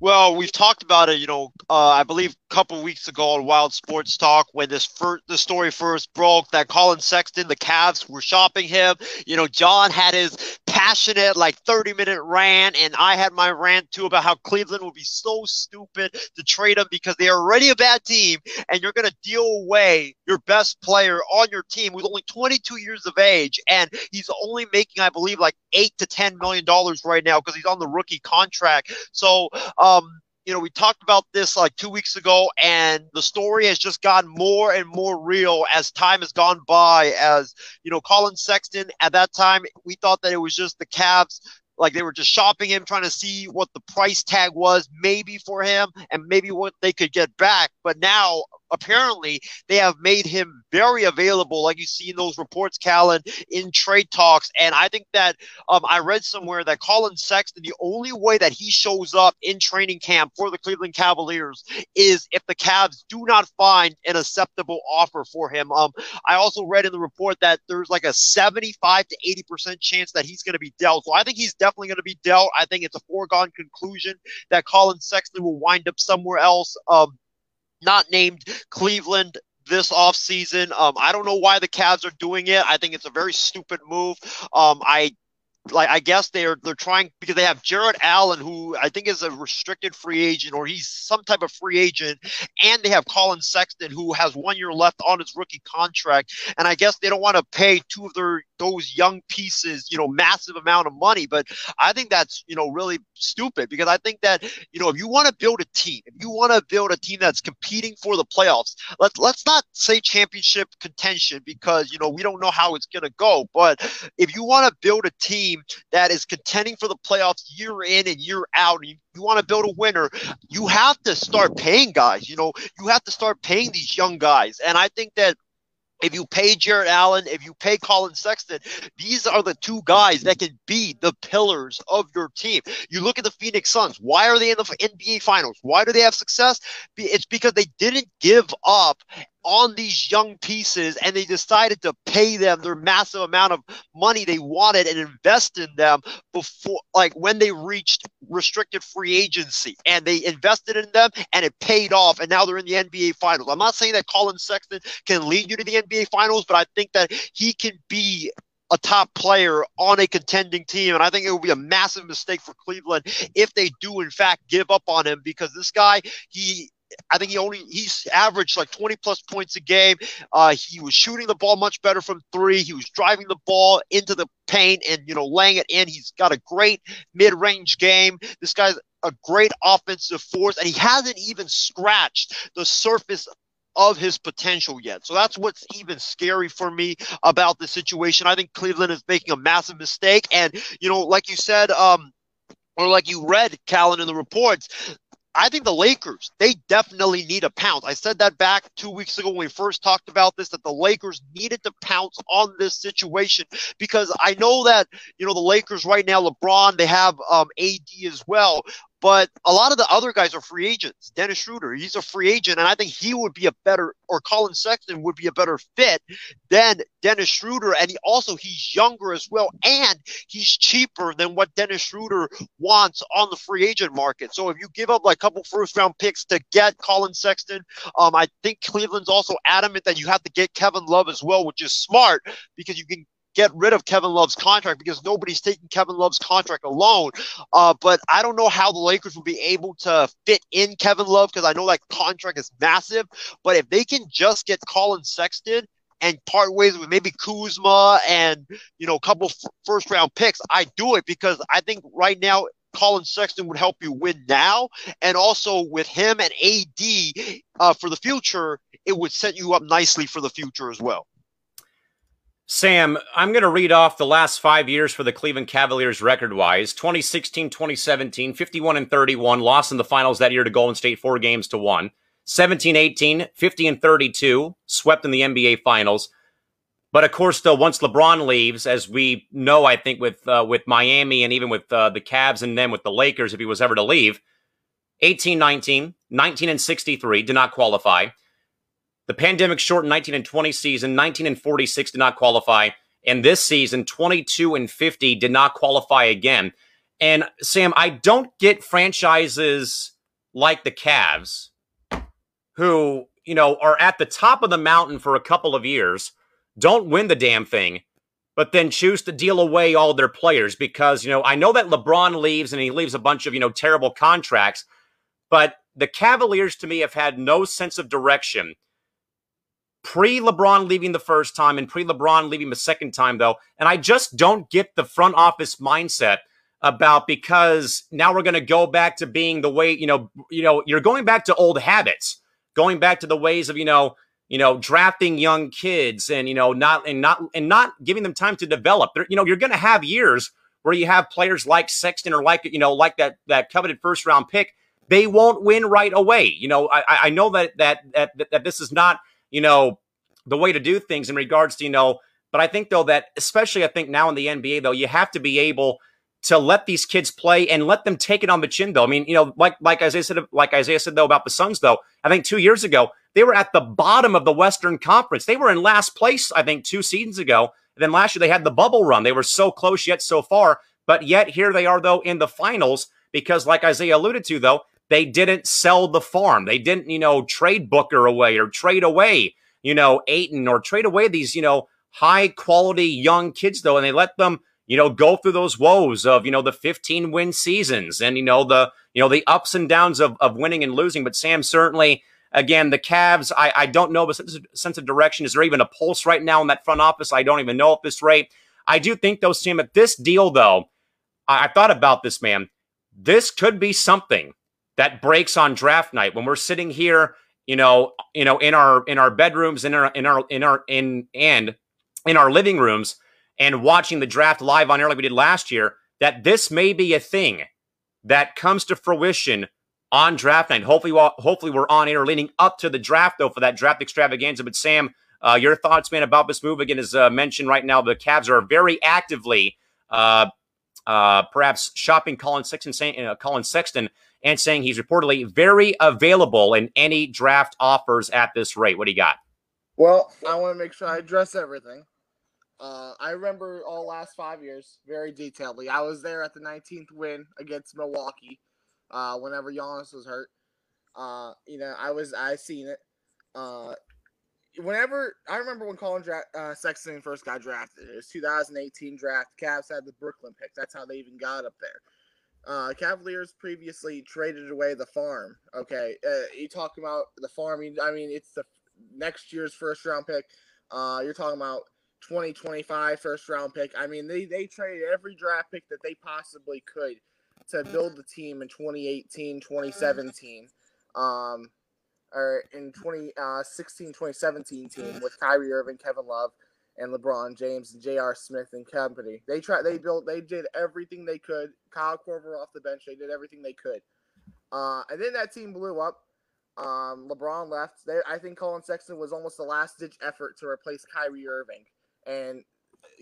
Well, we've talked about it, you know, uh, I believe a couple weeks ago on Wild Sports Talk when this first, the story first broke that Collin Sexton, the Cavs were shopping him. You know, John had his passionate, like 30 minute rant, and I had my rant too about how Cleveland would be so stupid to trade him because they are already a bad team, and you're going to deal away your best player on your team who's only 22 years of age, and he's only making, I believe, like eight to 10 million dollars right now because he's on the rookie contract. So, um, you know, we talked about this like two weeks ago, and the story has just gotten more and more real as time has gone by. As you know, Collin Sexton at that time, we thought that it was just the Cavs like they were just shopping him, trying to see what the price tag was, maybe for him, and maybe what they could get back. But now, apparently, they have made him very available, like you see in those reports, Callan, in trade talks. And I think that um, I read somewhere that Collin Sexton, the only way that he shows up in training camp for the Cleveland Cavaliers is if the Cavs do not find an acceptable offer for him. Um, I also read in the report that there's like a 75 to 80 percent chance that he's going to be dealt. So I think he's definitely going to be dealt. I think it's a foregone conclusion that Collin Sexton will wind up somewhere else, um, not named Cleveland this offseason. Um, I don't know why the Cavs are doing it. I think it's a very stupid move. Um, I like I guess they're they're trying because they have Jarrett Allen, who I think is a restricted free agent or he's some type of free agent, and they have Collin Sexton, who has one year left on his rookie contract, and I guess they don't want to pay two of their those young pieces, you know, massive amount of money. But I think that's you know really stupid because I think that you know if you want to build a team, if you want to build a team that's competing for the playoffs, let's let's not say championship contention because you know we don't know how it's gonna go, but if you want to build a team that is contending for the playoffs year in and year out, and you, you want to build a winner, you have to start paying guys. You know, you have to start paying these young guys. And I think that if you pay Jarrett Allen, if you pay Collin Sexton, these are the two guys that can be the pillars of your team. You look at the Phoenix Suns. Why are they in the NBA Finals? Why do they have success? It's because they didn't give up on these young pieces and they decided to pay them their massive amount of money they wanted and invest in them before like when they reached restricted free agency and they invested in them and it paid off and now they're in the NBA finals. I'm not saying that Collin Sexton can lead you to the NBA finals, but I think that he can be a top player on a contending team. And I think it would be a massive mistake for Cleveland if they do, in fact, give up on him because this guy, he I think he only he's averaged like 20 plus points a game. Uh, he was shooting the ball much better from three. He was driving the ball into the paint and you know laying it in. He's got a great mid-range game. This guy's a great offensive force, and he hasn't even scratched the surface of his potential yet. So that's what's even scary for me about the situation. I think Cleveland is making a massive mistake, and you know, like you said, um, or like you read, Callan, in the reports, I think the Lakers, they definitely need a pounce. I said that back two weeks ago when we first talked about this, that the Lakers needed to pounce on this situation because I know that, you know, the Lakers right now, LeBron, they have um, AD as well. But a lot of the other guys are free agents. Dennis Schroeder, he's a free agent, and I think he would be a better, or Collin Sexton would be a better fit than Dennis Schroeder. And he also he's younger as well, and he's cheaper than what Dennis Schroeder wants on the free agent market. So if you give up like a couple first round picks to get Collin Sexton, um, I think Cleveland's also adamant that you have to get Kevin Love as well, which is smart because you can get rid of Kevin Love's contract because nobody's taking Kevin Love's contract alone. Uh, but I don't know how the Lakers will be able to fit in Kevin Love because I know that contract is massive. But if they can just get Collin Sexton and part ways with maybe Kuzma and you know a couple f- first round picks, I do it because I think right now Collin Sexton would help you win now, and also with him and AD uh, for the future, it would set you up nicely for the future as well. Sam, I'm going to read off the last five years for the Cleveland Cavaliers record wise 2016, 2017, 51 and 31, lost in the finals that year to Golden State, four games to one. 17, 18, 50 and 32, swept in the NBA finals. But of course, though, once LeBron leaves, as we know, I think with uh, with Miami and even with uh, the Cavs and then with the Lakers, if he was ever to leave, 18, 19, 19 and 63, did not qualify. The pandemic shortened 19 and 20 season, 19 and 46 did not qualify. And this season, 22 and 50 did not qualify again. And Sam, I don't get franchises like the Cavs who, you know, are at the top of the mountain for a couple of years, don't win the damn thing, but then choose to deal away all their players because, you know, I know that LeBron leaves and he leaves a bunch of, you know, terrible contracts, but the Cavaliers to me have had no sense of direction pre LeBron leaving the first time and pre LeBron leaving the second time, though. And I just don't get the front office mindset about because now we're going to go back to being the way, you know, you know, you're going back to old habits, going back to the ways of, you know, you know, drafting young kids and, you know, not, and not, and not giving them time to develop. They're, you know, you're going to have years where you have players like Sexton or like, you know, like that, that coveted first round pick. They won't win right away. You know, I, I know that, that, that, that this is not, you know, the way to do things in regards to, you know, but I think though that especially I think now in the NBA though, you have to be able to let these kids play and let them take it on the chin though. I mean, you know, like like Isaiah said like Isaiah said though about the Suns though, I think 2 years ago, they were at the bottom of the Western Conference. They were in last place I think 2 seasons ago. And then last year they had the bubble run. They were so close yet so far, but yet here they are though in the finals because like Isaiah alluded to though, they didn't sell the farm. They didn't, you know, trade Booker away or trade away, you know, Ayton or trade away these, you know, high quality young kids though, and they let them, you know, go through those woes of, you know, the 15 win seasons and, you know, the, you know, the ups and downs of, of winning and losing. But Sam, certainly, again, the Cavs, I, I don't know of, sense of direction. Is there even a pulse right now in that front office? I don't even know at this rate. I do think, though, Sam, at this deal, though, I, I thought about this, man. This could be something that breaks on draft night when we're sitting here, you know, you know, in our in our bedrooms, in our in our in our in and in our living rooms, and watching the draft live on air like we did last year. That this may be a thing that comes to fruition on draft night. Hopefully, we'll, hopefully we're on air leading up to the draft though for that draft extravaganza. But Sam, uh, your thoughts, man, about this move again? As uh, mentioned right now, the Cavs are very actively. Uh, uh, perhaps shopping Collin Sexton, uh, Collin Sexton and saying he's reportedly very available in any draft offers at this rate. What do you got? Well, I want to make sure I address everything. Uh, I remember all last five years very detailedly. I was there at the 19th win against Milwaukee uh, whenever Giannis was hurt. Uh, you know, I was I seen it. Uh, whenever I remember when Collin dra- uh, Sexton first got drafted, it was 2018 draft. Cavs had the Brooklyn pick. That's how they even got up there. Uh, Cavaliers previously traded away the farm. Okay, uh, you talking about the farm? I mean, it's the next year's first round pick. Uh, you're talking about 2025 first round pick. I mean, they they traded every draft pick that they possibly could to build the team in 2018, 2017, um, or in 2016, uh, 2017 team with Kyrie Irving, Kevin Love, and LeBron James and J.R. Smith and company. They tried. They built. They did everything they could. Kyle Korver off the bench. They did everything they could. Uh, and then that team blew up. Um, LeBron left. They, I think Collin Sexton was almost the last ditch effort to replace Kyrie Irving and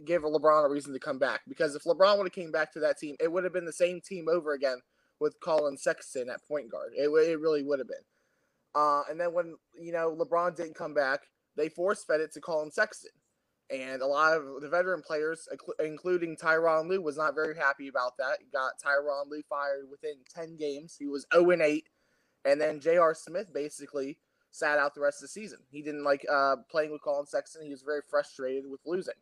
give LeBron a reason to come back. Because if LeBron would have came back to that team, it would have been the same team over again with Collin Sexton at point guard. It, it really would have been. Uh, and then when you know LeBron didn't come back, they force fed it to Collin Sexton. And a lot of the veteran players, including Tyronn Lue, was not very happy about that. He got Tyronn Lue fired within 10 games. He was 0 8. And then J.R. Smith basically sat out the rest of the season. He didn't like uh, playing with Collin Sexton. He was very frustrated with losing.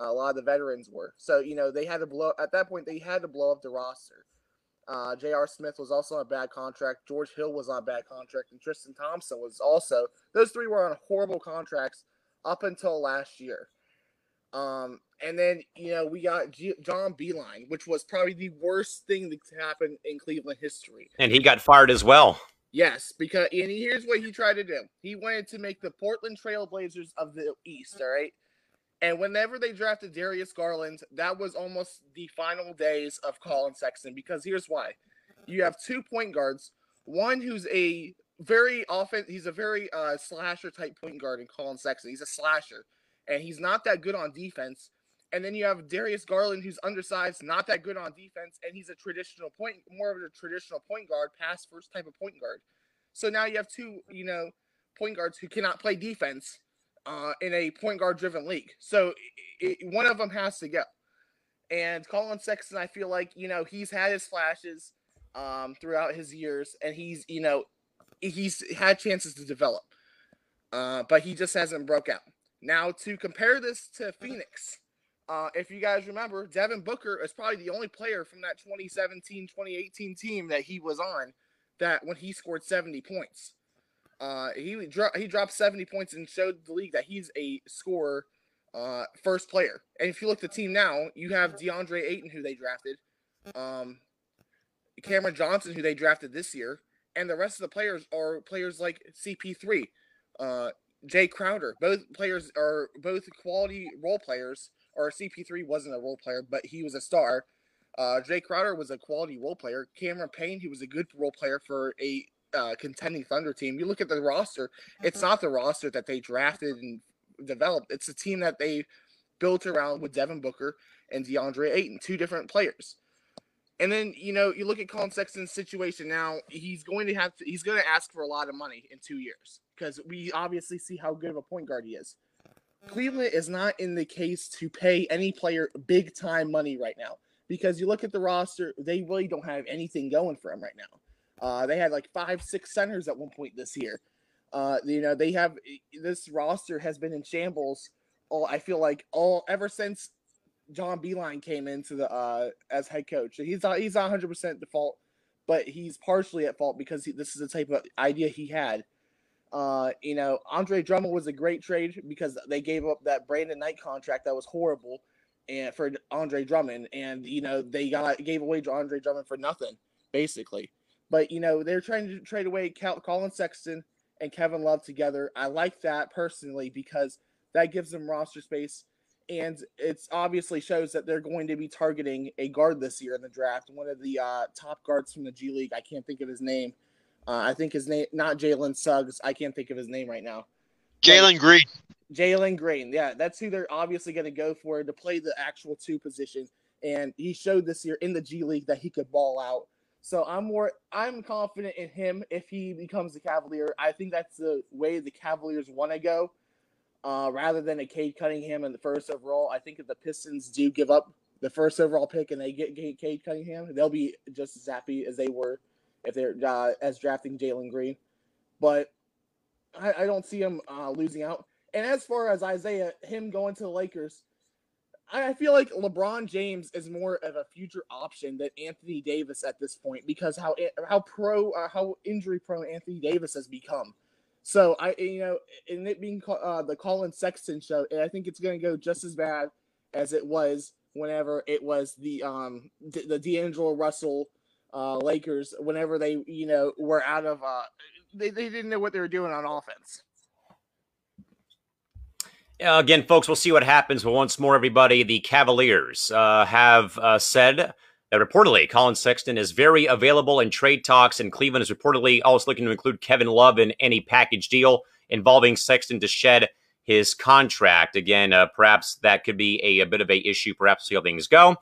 Uh, a lot of the veterans were. So, you know, they had to blow, at that point, they had to blow up the roster. Uh, J.R. Smith was also on a bad contract. George Hill was on a bad contract. And Tristan Thompson was also, those three were on horrible contracts up until last year. Um, and then you know we got G- John Beilein, which was probably the worst thing that happened in Cleveland history. And he got fired as well. Yes, because and here's what he tried to do. He wanted to make the Portland Trailblazers of the East. All right. And whenever they drafted Darius Garland, that was almost the final days of Collin Sexton. Because here's why: you have two point guards, one who's a very often he's a very uh, slasher type point guard in Collin Sexton. He's a slasher and he's not that good on defense. And then you have Darius Garland, who's undersized, not that good on defense, and he's a traditional point, more of a traditional point guard, pass first type of point guard. So now you have two, you know, point guards who cannot play defense uh, in a point guard driven league. So it, it, one of them has to go. And Collin Sexton, I feel like you know he's had his flashes um, throughout his years, and he's you know he's had chances to develop, uh, but he just hasn't broke out. Now, to compare this to Phoenix, uh, if you guys remember, Devin Booker is probably the only player from that 2017 2018 team that he was on that when he scored 70 points. Uh, he, dro- he dropped 70 points and showed the league that he's a scorer uh, first player. And if you look at the team now, you have DeAndre Ayton, who they drafted, um, Cameron Johnson, who they drafted this year, and the rest of the players are players like CP3, uh, Jae Crowder. Both players are both quality role players. Or CP3 wasn't a role player, but he was a star. Uh, Jae Crowder was a quality role player. Cameron Payne, he was a good role player for a uh, contending Thunder team. You look at the roster; it's mm-hmm. not the roster that they drafted and developed. It's a team that they built around with Devin Booker and DeAndre Ayton, two different players. And then you know you look at Collin Sexton's situation now. He's going to have to. He's going to ask for a lot of money in two years because we obviously see how good of a point guard he is. Cleveland is not in the case to pay any player big time money right now because you look at the roster, they really don't have anything going for them right now. Uh, they had like five, six centers at one point this year. Uh, you know, they have this roster has been in shambles. All I feel like all ever since John Beilein came into the uh, as head coach. He's not he's not 100 percent default, but he's partially at fault because he, this is the type of idea he had. Uh, you know, Andre Drummond was a great trade because they gave up that Brandon Knight contract that was horrible, and for Andre Drummond, and you know they got gave away Andre Drummond for nothing basically. But you know they're trying to trade away Cal- Collin Sexton and Kevin Love together. I like that personally because that gives them roster space, and it's obviously shows that they're going to be targeting a guard this year in the draft. One of the uh, top guards from the G League. I can't think of his name. Uh, I think his name, not Jalen Suggs. I can't think of his name right now. Jalen Green. Jalen Green. Yeah, that's who they're obviously going to go for to play the actual two positions. And he showed this year in the G League that he could ball out. So I'm more I'm confident in him if he becomes a Cavalier. I think that's the way the Cavaliers want to go. Uh, rather than a Cade Cunningham in the first overall. I think if the Pistons do give up the first overall pick and they get Cade Cunningham, they'll be just as happy as they were if they're uh, as drafting Jalen Green, but I, I, don't see him uh, losing out. And as far as Isaiah, him going to the Lakers, I, feel like LeBron James is more of a future option than Anthony Davis at this point because how how pro uh, how injury prone Anthony Davis has become. So I you know in it being uh, the Collin Sexton show, I think it's going to go just as bad as it was whenever it was the um the D'Angelo Russell uh, Lakers whenever they, you know, were out of, uh, they, they didn't know what they were doing on offense. Uh, again, folks, we'll see what happens. But once more, everybody, the Cavaliers uh, have uh, said that reportedly Collin Sexton is very available in trade talks, and Cleveland is reportedly also looking to include Kevin Love in any package deal involving Sexton to shed his contract. Again, uh, perhaps that could be a, a, bit of a issue. Perhaps see how things go.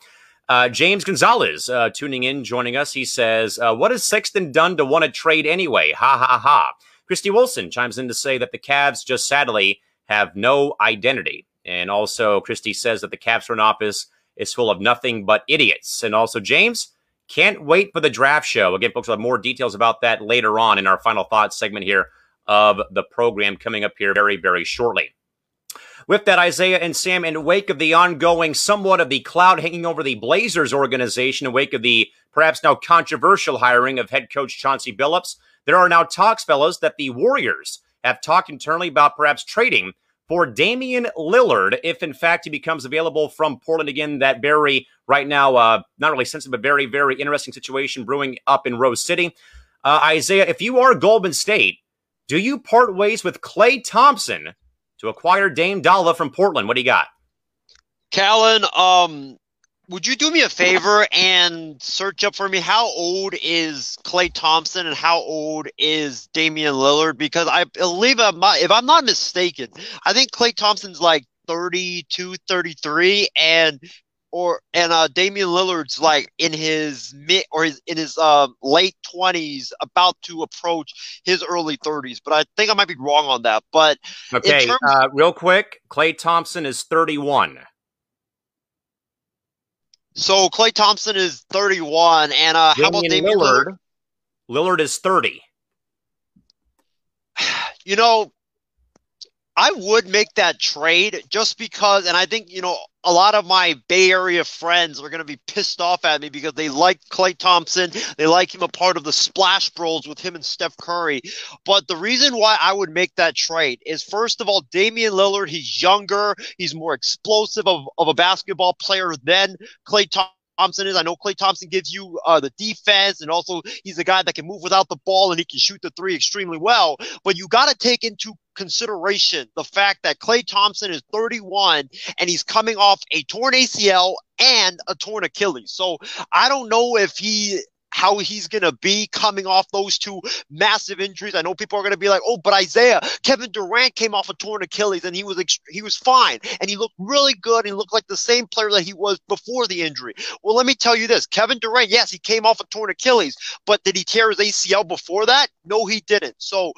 Uh, James Gonzalez uh, tuning in, joining us. He says, uh, "What has Sexton done to want to trade anyway?" Ha ha ha. Christy Wilson chimes in to say that the Cavs just sadly have no identity, and also Christy says that the Cavs front office is full of nothing but idiots. And also James. Can't wait for the draft show. Again, folks, we'll have more details about that later on in our final thoughts segment here of the program coming up here very, very shortly. With that, Isaiah and Sam, in wake of the ongoing somewhat of the cloud hanging over the Blazers organization, in wake of the perhaps now controversial hiring of head coach Chauncey Billups, there are now talks, fellas, that the Warriors have talked internally about perhaps trading for Damian Lillard if, in fact, he becomes available from Portland again. That very, right now, uh, not really sensitive, but very, very interesting situation brewing up in Rose City. Uh, Isaiah, if you are Golden State, do you part ways with Klay Thompson to acquire Dame Dolla from Portland? What do you got? Callan, um, would you do me a favor and search up for me how old is Klay Thompson and how old is Damian Lillard? Because I believe I'm if I'm not mistaken, I think Klay Thompson's like 32, 33, and or and uh Damian Lillard's like in his mid or his in his uh, late twenties, about to approach his early thirties. But I think I might be wrong on that. But okay, terms- uh, real quick, Klay Thompson is thirty one. So Klay Thompson is thirty one, and uh, how about Damian Lillard? Lillard? Lillard is thirty. You know, I would make that trade just because, and I think, you know, a lot of my Bay Area friends are going to be pissed off at me because they like Klay Thompson. They like him a part of the Splash Bros with him and Steph Curry. But the reason why I would make that trade is, first of all, Damian Lillard, he's younger, he's more explosive of, of a basketball player than Klay Thompson. Thompson is. I know Klay Thompson gives you uh, the defense, and also he's a guy that can move without the ball and he can shoot the three extremely well. But you got to take into consideration the fact that Klay Thompson is 31 and he's coming off a torn ACL and a torn Achilles. So I don't know if he how he's going to be coming off those two massive injuries. I know people are going to be like, "Oh, but Isaiah, Kevin Durant came off a torn Achilles and he was he was fine and he looked really good. He looked like the same player that he was before the injury." Well, let me tell you this: Kevin Durant, yes, he came off a torn Achilles, but did he tear his ACL before that? No, he didn't. So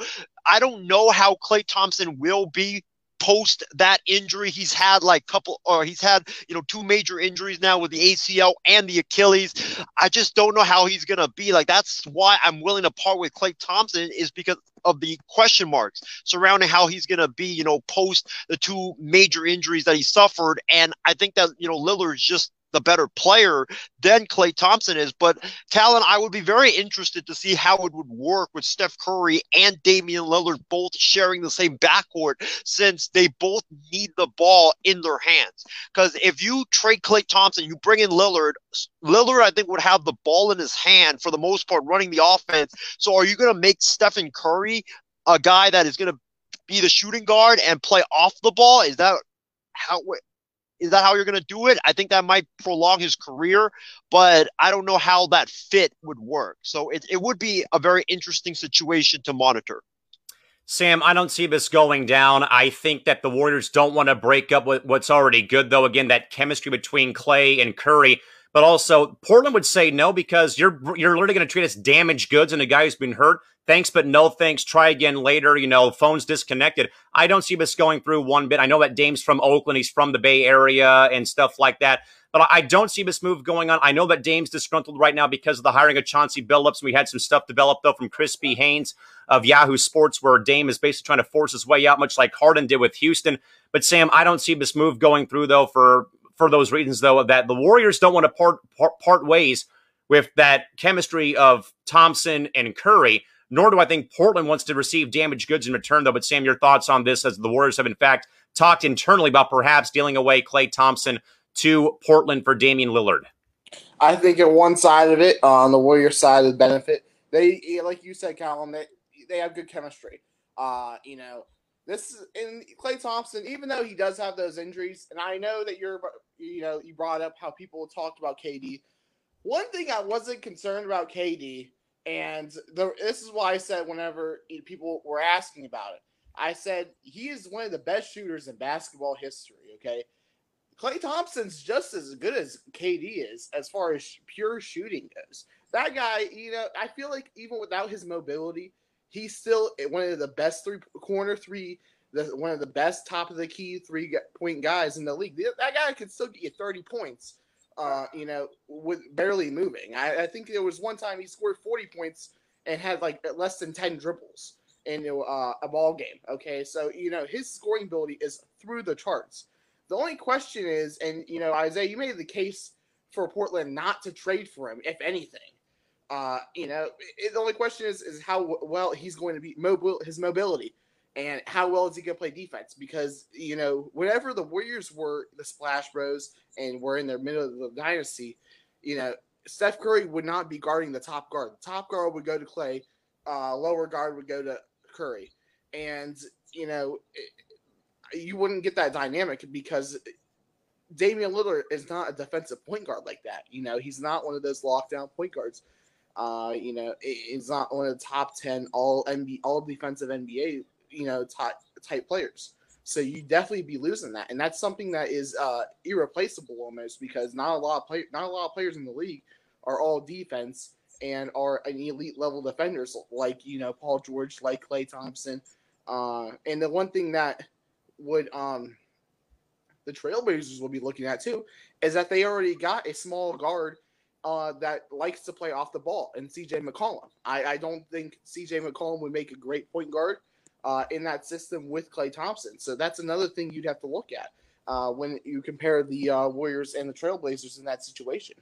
I don't know how Klay Thompson will be post that injury. He's had like couple or he's had, you know, two major injuries now with the ACL and the Achilles. I just don't know how he's gonna be. Like that's why I'm willing to part with Klay Thompson is because of the question marks surrounding how he's going to be, you know, post the two major injuries that he suffered. And I think that, you know, Lillard's just the better player than Klay Thompson is. But Callan, I would be very interested to see how it would work with Steph Curry and Damian Lillard both sharing the same backcourt since they both need the ball in their hands. Because if you trade Klay Thompson, you bring in Lillard, Lillard, I think, would have the ball in his hand for the most part running the offense. So are you going to make Stephen Curry a guy that is going to be the shooting guard and play off the ball? Is that how is that how you're going to do it? I think that might prolong his career, but I don't know how that fit would work. So it, it would be a very interesting situation to monitor. Sam, I don't see this going down. I think that the Warriors don't want to break up what's already good, though. Again, that chemistry between Klay and Curry. But also, Portland would say no because you're you're literally going to treat us damaged goods and a guy who's been hurt. Thanks, but no thanks. Try again later. You know, phone's disconnected. I don't see this going through one bit. I know that Dame's from Oakland. He's from the Bay Area and stuff like that. But I don't see this move going on. I know that Dame's disgruntled right now because of the hiring of Chauncey Billups. We had some stuff developed, though, from Crispy Haynes of Yahoo Sports, where Dame is basically trying to force his way out, much like Harden did with Houston. But, Sam, I don't see this move going through, though, for for those reasons, though, that the Warriors don't want to part, part, part ways with that chemistry of Thompson and Curry nor do I think Portland wants to receive damaged goods in return, though. But Sam, your thoughts on this as the Warriors have, in fact, talked internally about perhaps dealing away Klay Thompson to Portland for Damian Lillard? I think at one side of it, on the Warriors side of the benefit, they, like you said, Callan, they, they have good chemistry. Uh, you know, this is in Klay Thompson, even though he does have those injuries, and I know that you're, you know, you brought up how people talked about KD. one thing I wasn't concerned about KD, and the, this is why I said whenever people were asking about it, I said he is one of the best shooters in basketball history. Okay, Klay Thompson's just as good as KD is as far as pure shooting goes. That guy, you know, I feel like even without his mobility, he's still one of the best three corner three, the, one of the best top of the key three point guys in the league. That guy could still get you 30 points, uh, you know, with barely moving. I, I think there was one time he scored 40 points and had like less than 10 dribbles in uh, a ball game. Okay, so you know his scoring ability is through the charts. The only question is, and you know, Isaiah, you made the case for Portland not to trade for him, if anything. Uh, you know, it, the only question is is how well he's going to be mobile, his mobility, and how well is he going to play defense? Because you know, whenever the Warriors were the Splash Bros and were in the middle of the dynasty, you know, Steph Curry would not be guarding the top guard. The top guard would go to Klay, uh, lower guard would go to Curry, and you know, you wouldn't get that dynamic because Damian Lillard is not a defensive point guard like that. You know, he's not one of those lockdown point guards. Uh, you know, he's not one of the top ten all NBA, all defensive NBA, you know, type type players. So you definitely be losing that, and that's something that is uh, irreplaceable almost because not a lot of play, not a lot of players in the league are all defense and are an elite level defenders like you know Paul George, like Klay Thompson. Uh, and the one thing that would um the Trailblazers will be looking at too is that they already got a small guard uh, that likes to play off the ball and CJ McCollum. I, I don't think CJ McCollum would make a great point guard uh, in that system with Klay Thompson. So that's another thing you'd have to look at uh, when you compare the uh, Warriors and the Trailblazers in that situation.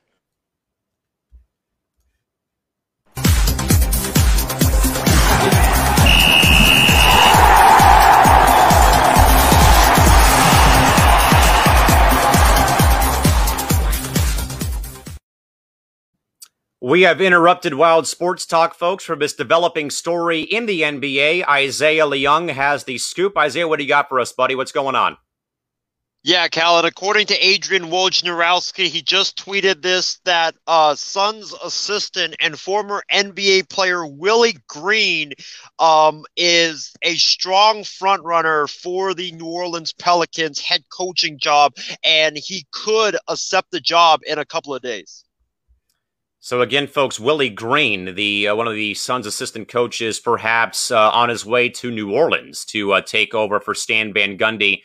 We have interrupted Wild Sports Talk, folks, from this developing story in the NBA. Isaiah Leung has the scoop. Isaiah, what do you got for us, buddy? What's going on? Yeah, Callan. According to Adrian Wojnarowski, he just tweeted this that uh, Suns assistant and former NBA player Willie Green um, is a strong front runner for the New Orleans Pelicans head coaching job, and he could accept the job in a couple of days. So again, folks, Willie Green, the uh, one of the Suns' assistant coaches, perhaps uh, on his way to New Orleans to uh, take over for Stan Van Gundy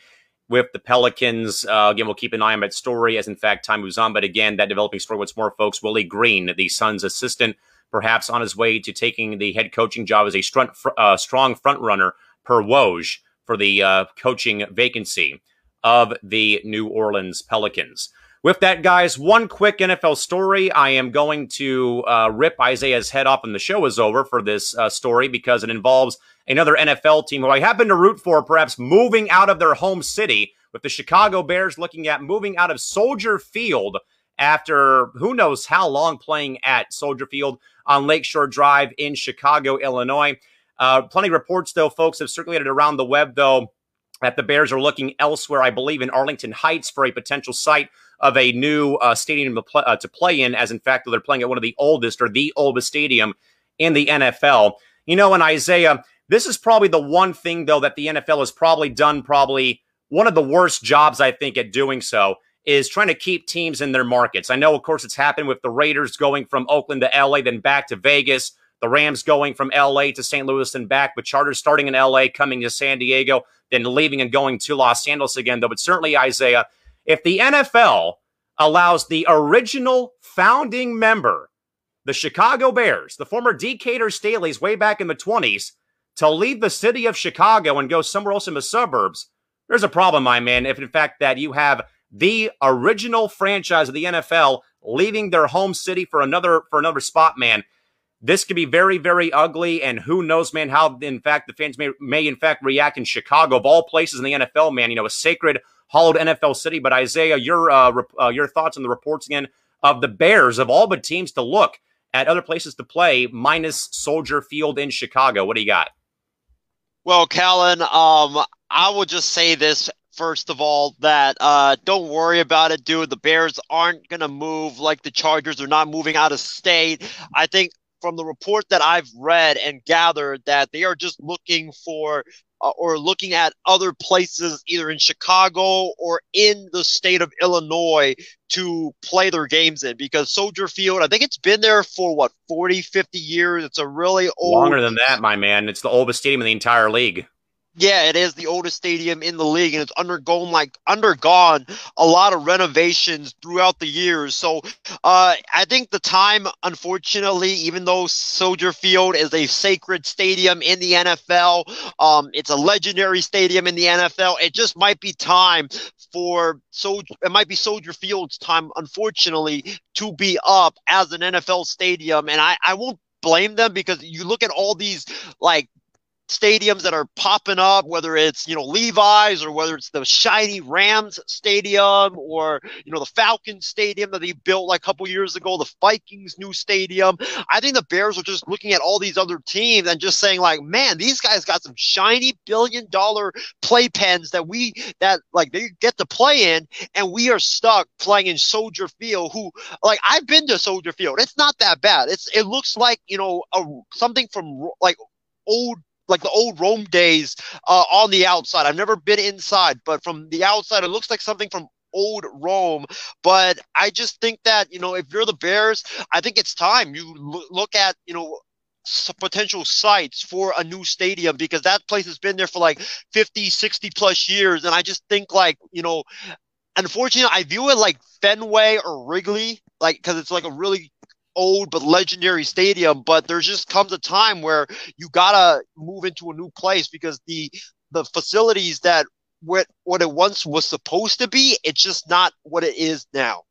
with the Pelicans. Uh, again, we'll keep an eye on that story as, in fact, time moves on. But again, that developing story. What's more, folks, Willie Green, the Suns' assistant, perhaps on his way to taking the head coaching job as a strong, uh, strong front runner per Woj for the uh, coaching vacancy of the New Orleans Pelicans. With that, guys, one quick NFL story. I am going to uh, rip Isaiah's head off, and the show is over for this uh, story because it involves another NFL team who I happen to root for, perhaps moving out of their home city, with the Chicago Bears looking at moving out of Soldier Field after who knows how long playing at Soldier Field on Lakeshore Drive in Chicago, Illinois. Uh, plenty of reports, though, folks, have circulated around the web, though, that the Bears are looking elsewhere, I believe, in Arlington Heights for a potential site of a new uh, stadium to play, uh, to play in, as in fact, they're playing at one of the oldest or the oldest stadium in the NFL. You know, and Isaiah, this is probably the one thing, though, that the NFL has probably done probably one of the worst jobs, I think, at doing so is trying to keep teams in their markets. I know, of course, it's happened with the Raiders going from Oakland to LA, then back to Vegas, the Rams going from LA to St. Louis and back, but Chargers starting in LA, coming to San Diego, then leaving and going to Los Angeles again, though. But certainly, Isaiah, if the NFL allows the original founding member, the Chicago Bears, the former Decatur Staleys way back in the 20s, to leave the city of Chicago and go somewhere else in the suburbs, there's a problem, my man. If in fact that you have the original franchise of the NFL leaving their home city for another for another spot, man, this could be very, very ugly. And who knows, man, how in fact the fans may may in fact react in Chicago of all places in the NFL, man. You know, a sacred hollowed NFL city. But Isaiah, your uh, rep- uh, your thoughts on the reports again of the Bears of all but teams to look at other places to play minus Soldier Field in Chicago. What do you got? Well, Callan, um, I will just say this first of all, that uh, don't worry about it, dude. The Bears aren't going to move like the Chargers. They're not moving out of state. I think from the report that I've read and gathered that they are just looking for uh, or looking at other places either in Chicago or in the state of Illinois to play their games in because Soldier Field, I think it's been there for what 40, 50 years. It's a really old Longer than that, my man. It's the oldest stadium in the entire league. Yeah, it is the oldest stadium in the league, and it's undergone like undergone a lot of renovations throughout the years. So, uh, I think the time, unfortunately, even though Soldier Field is a sacred stadium in the NFL, um, it's a legendary stadium in the NFL. It just might be time for Soldier. It might be Soldier Field's time, unfortunately, to be up as an NFL stadium, and I I won't blame them because you look at all these like stadiums that are popping up, whether it's, you know, Levi's or whether it's the shiny Rams stadium or, you know, the Falcons stadium that they built like a couple years ago, the Vikings new stadium. I think the Bears are just looking at all these other teams and just saying like, man, these guys got some shiny billion dollar playpens that we, that like they get to play in and we are stuck playing in Soldier Field who like I've been to Soldier Field. It's not that bad. It's, it looks like, you know, a, something from like old like the old Rome days uh, on the outside. I've never been inside, but from the outside, it looks like something from old Rome. But I just think that, you know, if you're the Bears, I think it's time you look at, you know, potential sites for a new stadium because that place has been there for like 50, 60 plus years. And I just think like, you know, unfortunately, I view it like Fenway or Wrigley, like, because it's like a really old but legendary stadium, but there just comes a time where you gotta move into a new place because the the facilities that what what it once was supposed to be, it's just not what it is now.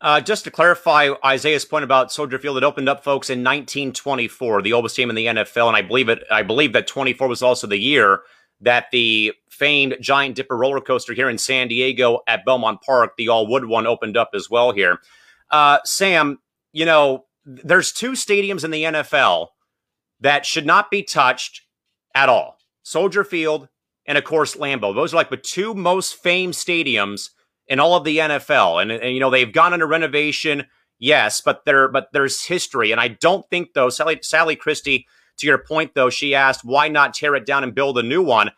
Uh, just to clarify Isaiah's point about Soldier Field, it opened up, folks, in 1924, the oldest team in the NFL, and I believe it. I believe that 24 was also the year that the famed Giant Dipper roller coaster here in San Diego at Belmont Park, the all wood one, opened up as well here. Uh, Sam, you know, there's two stadiums in the NFL that should not be touched at all Soldier Field and, of course, Lambeau. Those are like the two most famed stadiums in all of the NFL. And, and you know, they've gone under renovation, yes, but there, but there's history. And I don't think, though, Sally, Sally Christie, to your point, though, she asked, why not tear it down and build a new one?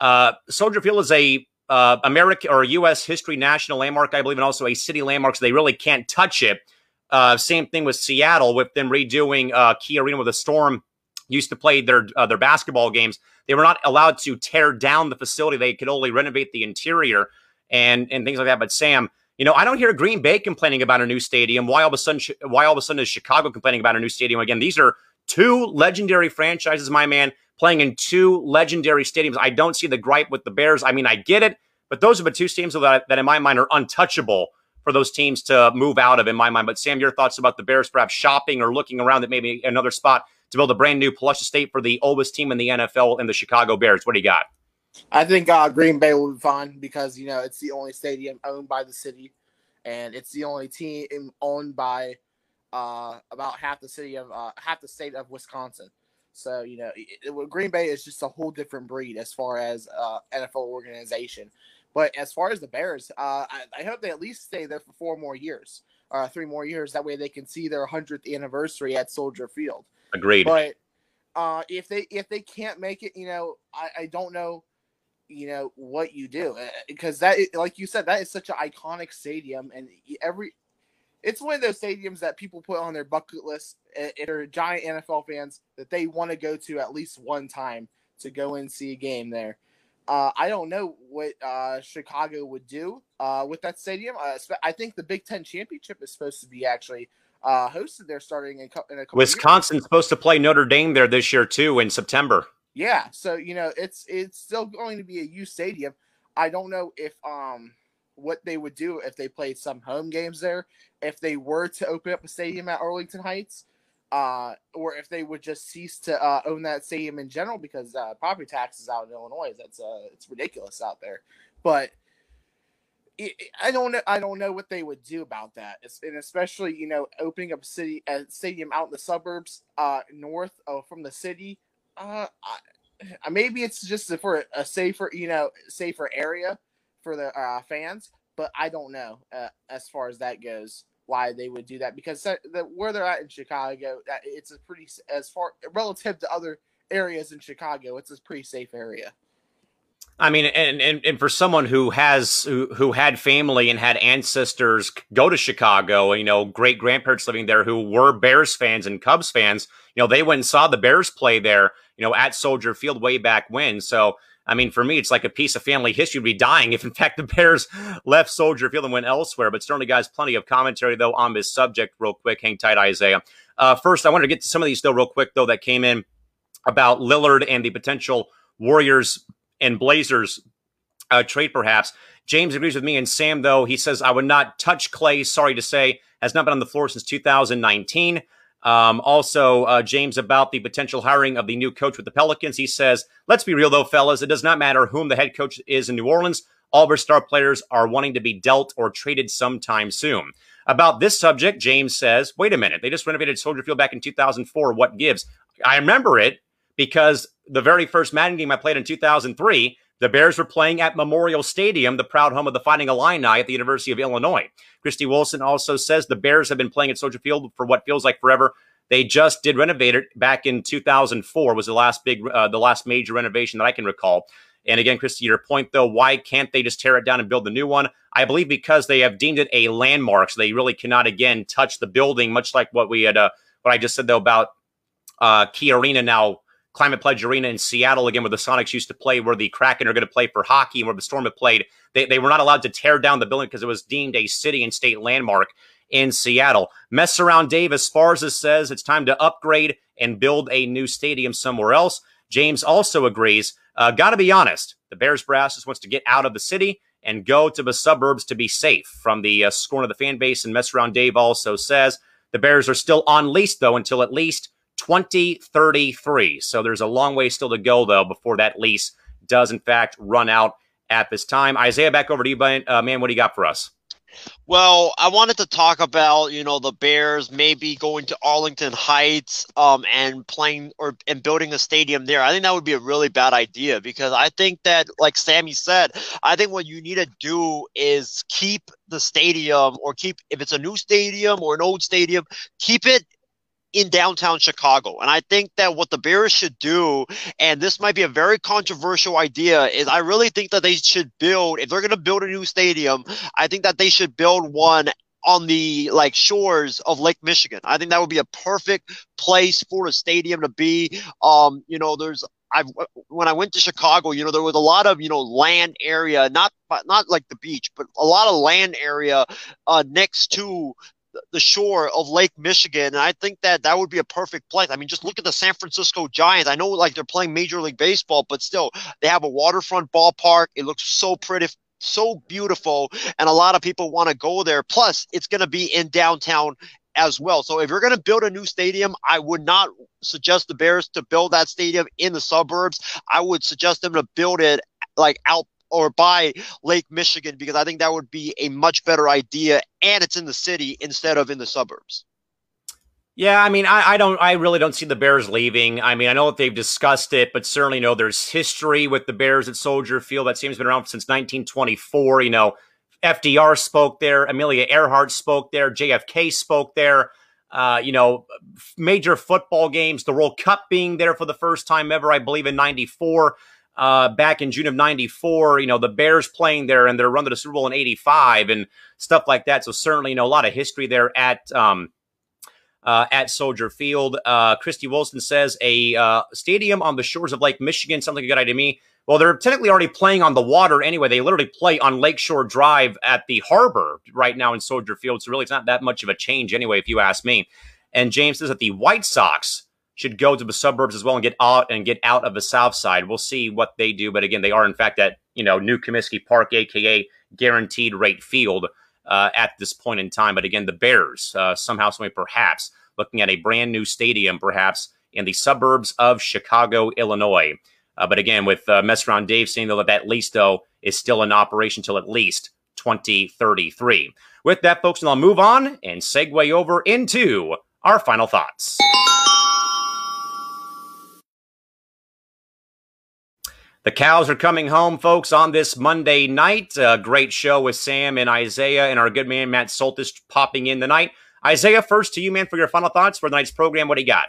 Uh, Soldier Field is a uh, American or U.S. history national landmark, I believe, and also a city landmark, so they really can't touch it. Uh, same thing with Seattle with them redoing uh, Key Arena with the Storm used to play their uh, their basketball games. They were not allowed to tear down the facility; they could only renovate the interior and and things like that. But Sam, you know, I don't hear Green Bay complaining about a new stadium. Why all of a sudden? Why all of a sudden is Chicago complaining about a new stadium again? These are two legendary franchises, my man, playing in two legendary stadiums. I don't see the gripe with the Bears. I mean, I get it, but those are the two stadiums that, that in my mind are untouchable for those teams to move out of, in my mind. But Sam, your thoughts about the Bears perhaps shopping or looking around at maybe another spot to build a brand new plush estate for the oldest team in the NFL in the Chicago Bears. What do you got? I think uh, Green Bay will be fine because you know it's the only stadium owned by the city, and it's the only team owned by uh, about half the city of uh, half the state of Wisconsin. So you know, it, it, Green Bay is just a whole different breed as far as uh, NFL organization. But as far as the Bears, uh, I, I, hope they at least stay there for four more years, uh, three more years. That way they can see their hundredth anniversary at Soldier Field. Agreed. But uh, if they if they can't make it, you know, I, I don't know, you know, what you do because uh, that, like you said, that is such an iconic stadium, and every it's one of those stadiums that people put on their bucket list. If they're giant NFL fans, that they want to go to at least one time to go and see a game there. Uh, I don't know what uh, Chicago would do uh, with that stadium. Uh, I think the Big Ten championship is supposed to be actually uh, hosted there starting in, in a couple. Wisconsin's supposed to play Notre Dame there this year too in September. Yeah, so you know it's it's still going to be a U stadium. I don't know if um what they would do if they played some home games there. If they were to open up a stadium at Arlington Heights, uh, or if they would just cease to uh, own that stadium in general because uh, property taxes out in Illinois that's uh, it's ridiculous out there. But it, I don't know. I don't know what they would do about that, it's, and especially you know opening up a city a stadium out in the suburbs, uh, north of, from the city. Uh, I, maybe it's just for a safer, you know, safer area for the uh, fans, but I don't know uh, as far as that goes why they would do that because the, where they're at in Chicago, uh, it's a pretty as far relative to other areas in Chicago, it's a pretty safe area. I mean, and, and and for someone who has who, who had family and had ancestors go to Chicago, you know, great grandparents living there who were Bears fans and Cubs fans, you know, they went and saw the Bears play there, you know, at Soldier Field way back when. So, I mean, for me, it's like a piece of family history would be dying if, in fact, the Bears left Soldier Field and went elsewhere. But certainly, guys, plenty of commentary though on this subject. Real quick, hang tight, Isaiah. Uh, first, I wanted to get to some of these though, real quick though, that came in about Lillard and the potential Warriors and Blazers uh, trade, perhaps. James agrees with me. And Sam, though, he says, I would not touch Klay, sorry to say, has not been on the floor since 2019. Um, also, uh, James, about the potential hiring of the new coach with the Pelicans, he says, let's be real, though, fellas. It does not matter whom the head coach is in New Orleans. All of our star players are wanting to be dealt or traded sometime soon. About this subject, James says, wait a minute. They just renovated Soldier Field back in 2004. What gives? I remember it because the very first Madden game I played in 2003, the Bears were playing at Memorial Stadium, the proud home of the Fighting Illini at the University of Illinois. Christy Wilson also says the Bears have been playing at Soldier Field for what feels like forever. They just did renovate it back in 2004 was the last big, uh, the last major renovation that I can recall. And again, Christy, your point though, why can't they just tear it down and build the new one? I believe because they have deemed it a landmark, so they really cannot again touch the building, much like what we had, uh, what I just said though about uh, Key Arena now Climate Pledge Arena in Seattle, again, where the Sonics used to play, where the Kraken are going to play for hockey, and where the Storm have played. They, they were not allowed to tear down the building because it was deemed a city and state landmark in Seattle. Mess around, Dave. As far as says, it's time to upgrade and build a new stadium somewhere else. James also agrees. Uh, Got to be honest, the Bears brass just wants to get out of the city and go to the suburbs to be safe from the uh, scorn of the fan base. And Mess around, Dave also says the Bears are still on lease, though, until at least 2033. So there's a long way still to go, though, before that lease does, in fact, run out at this time. Isaiah, back over to you, uh, man. What do you got for us? Well, I wanted to talk about you know the Bears maybe going to Arlington Heights um, and playing or and building a stadium there. I think that would be a really bad idea because I think that like Sammy said, I think what you need to do is keep the stadium or keep if it's a new stadium or an old stadium, keep it in downtown Chicago. And I think that what the Bears should do, and this might be a very controversial idea, is I really think that they should build, if they're going to build a new stadium, I think that they should build one on the like shores of Lake Michigan. I think that would be a perfect place for a stadium to be. Um, you know, there's I've when I went to Chicago, you know, there was a lot of you know land area, not not like the beach, but a lot of land area uh, next to the shore of Lake Michigan. And I think that that would be a perfect place. I mean, just look at the San Francisco Giants. I know like they're playing Major League Baseball, but still, they have a waterfront ballpark. It looks so pretty, so beautiful, and a lot of people want to go there. Plus, it's going to be in downtown as well. So if you're going to build a new stadium, I would not suggest the Bears to build that stadium in the suburbs. I would suggest them to build it like out or by Lake Michigan because I think that would be a much better idea and it's in the city instead of in the suburbs. Yeah, I mean, I, I don't, I really don't see the Bears leaving. I mean, I know that they've discussed it, but certainly know there's history with the Bears at Soldier Field. That seems been around since 1924. You know, FDR spoke there, Amelia Earhart spoke there, JFK spoke there. Uh, you know, major football games, the World Cup being there for the first time ever, I believe, in '94 uh, back in June of 94, you know, the Bears playing there and their run to the Super Bowl in 85 and stuff like that. So certainly, you know, a lot of history there at, um, uh, at Soldier Field. Uh, Christy Wilson says a uh, stadium on the shores of Lake Michigan sounds like a good idea to me. Well, they're technically already playing on the water anyway. They literally play on Lakeshore Drive at the harbor right now in Soldier Field. So really, it's not that much of a change anyway, if you ask me. And James says that the White Sox should go to the suburbs as well and get out and get out of the south side. We'll see what they do, but again, they are in fact at you know New Comiskey Park, aka Guaranteed Rate Field, uh, at this point in time. But again, the Bears uh, somehow, someway, perhaps looking at a brand new stadium, perhaps in the suburbs of Chicago, Illinois. Uh, but again, with uh, mess around Dave saying though that that lease though is still in operation till at least 2033. With that, folks, and I'll move on and segue over into our final thoughts. The Cows are coming home, folks, on this Monday night. A great show with Sam and Isaiah and our good man Matt Soltis popping in tonight. Isaiah, first to you, man, for your final thoughts for tonight's program. What do you got?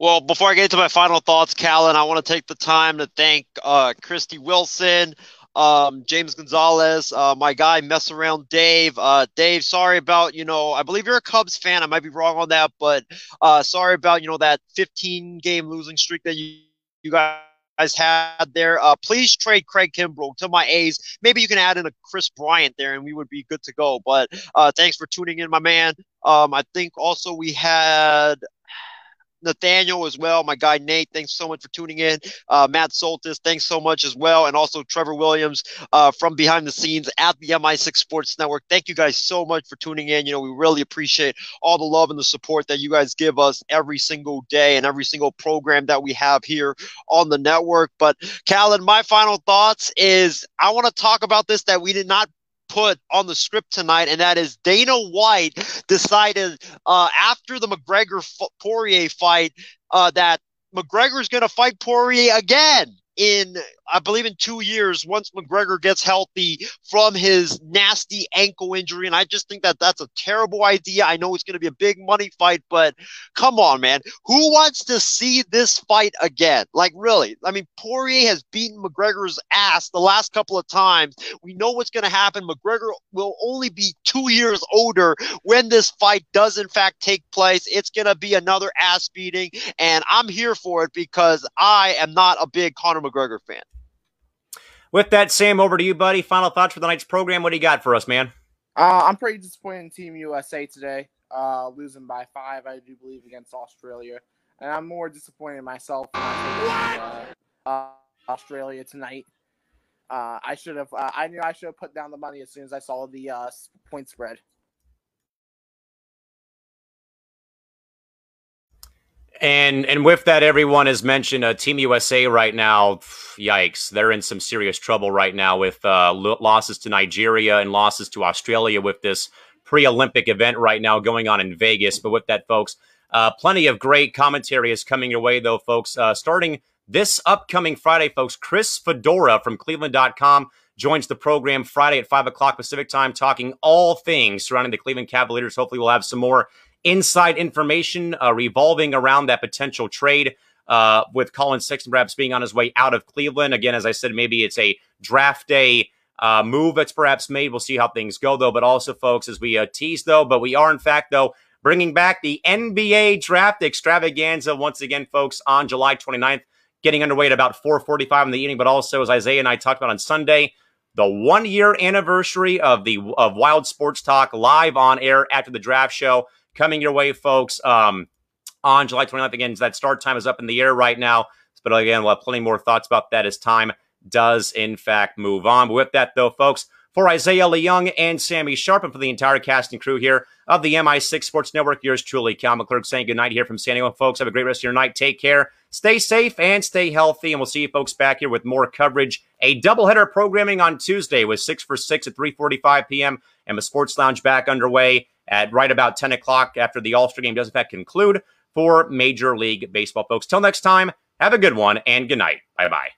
Well, before I get to my final thoughts, Callan, I want to take the time to thank uh, Christy Wilson, um, James Gonzalez, uh, my guy, mess around Dave. Uh, Dave, sorry about you know. I believe you're a Cubs fan. I might be wrong on that, but uh, sorry about you know that 15 game losing streak that you you guys had there. Uh, please trade Craig Kimbrel to my A's. Maybe you can add in a Kris Bryant there, and we would be good to go. But uh, thanks for tuning in, my man. Um, I think also we had Nathaniel as well. My guy Nate, thanks so much for tuning in. Uh, Matt Soltis, thanks so much as well. And also Trevor Williams uh, from behind the scenes at the MI6 Sports Network. Thank you guys so much for tuning in. You know, we really appreciate all the love and the support that you guys give us every single day and every single program that we have here on the network. But Callan, my final thoughts is I want to talk about this that we did not put on the script tonight, and that is Dana White decided uh, after the McGregor Poirier fight uh, that McGregor is going to fight Poirier again in I believe in two years once McGregor gets healthy from his nasty ankle injury. And I just think that that's a terrible idea. I know it's going to be a big money fight, but come on, man. Who wants to see this fight again? Like, really? I mean, Poirier has beaten McGregor's ass the last couple of times. We know what's going to happen. McGregor will only be two years older when this fight does, in fact, take place. It's going to be another ass beating. And I'm here for it because I am not a big Conor McGregor fan. With that, Sam, over to you, buddy. Final thoughts for the night's program. What do you got for us, man? Uh, I'm pretty disappointed in Team USA today, uh, losing by five, I do believe, against Australia. And I'm more disappointed in myself in uh, uh, Australia tonight. Uh, I should have. Uh, I knew I should have put down the money as soon as I saw the point spread. And and with that, everyone has mentioned uh, Team USA right now. Yikes, they're in some serious trouble right now with uh, losses to Nigeria and losses to Australia with this pre-Olympic event right now going on in Vegas. But with that, folks, uh, plenty of great commentary is coming your way, though, folks. Uh, starting this upcoming Friday, folks, Chris Fedora from Cleveland.com joins the program Friday at five o'clock Pacific time, talking all things surrounding the Cleveland Cavaliers. Hopefully, we'll have some more inside information uh, revolving around that potential trade uh, with Collin Sexton perhaps being on his way out of Cleveland. Again, as I said, maybe it's a draft day uh, move that's perhaps made. We'll see how things go, though. But also, folks, as we uh, tease, though, but we are, in fact, though, bringing back the NBA draft extravaganza once again, folks, on July 29th, getting underway at about 4.45 in the evening. But also, as Isaiah and I talked about on Sunday, the one year anniversary of the of Wild Sports Talk live on air after the draft show coming your way, folks, um, on July 29th. Again, that start time is up in the air right now. But again, we'll have plenty more thoughts about that as time does, in fact, move on. But with that, though, folks, for Isaiah Leung and Sammy Sharp, and for the entire cast and crew here of the MI6 Sports Network, yours truly, Cal McClurg, saying good night here from San Diego. Folks, have a great rest of your night. Take care, stay safe, and stay healthy. And we'll see you folks back here with more coverage. A doubleheader programming on Tuesday with 6 for 6 at 3.45 p.m. and the Sports Lounge back underway at right about 10 o'clock after the All Star game does, in fact, conclude for Major League Baseball, folks. Till next time, have a good one and good night. Bye bye.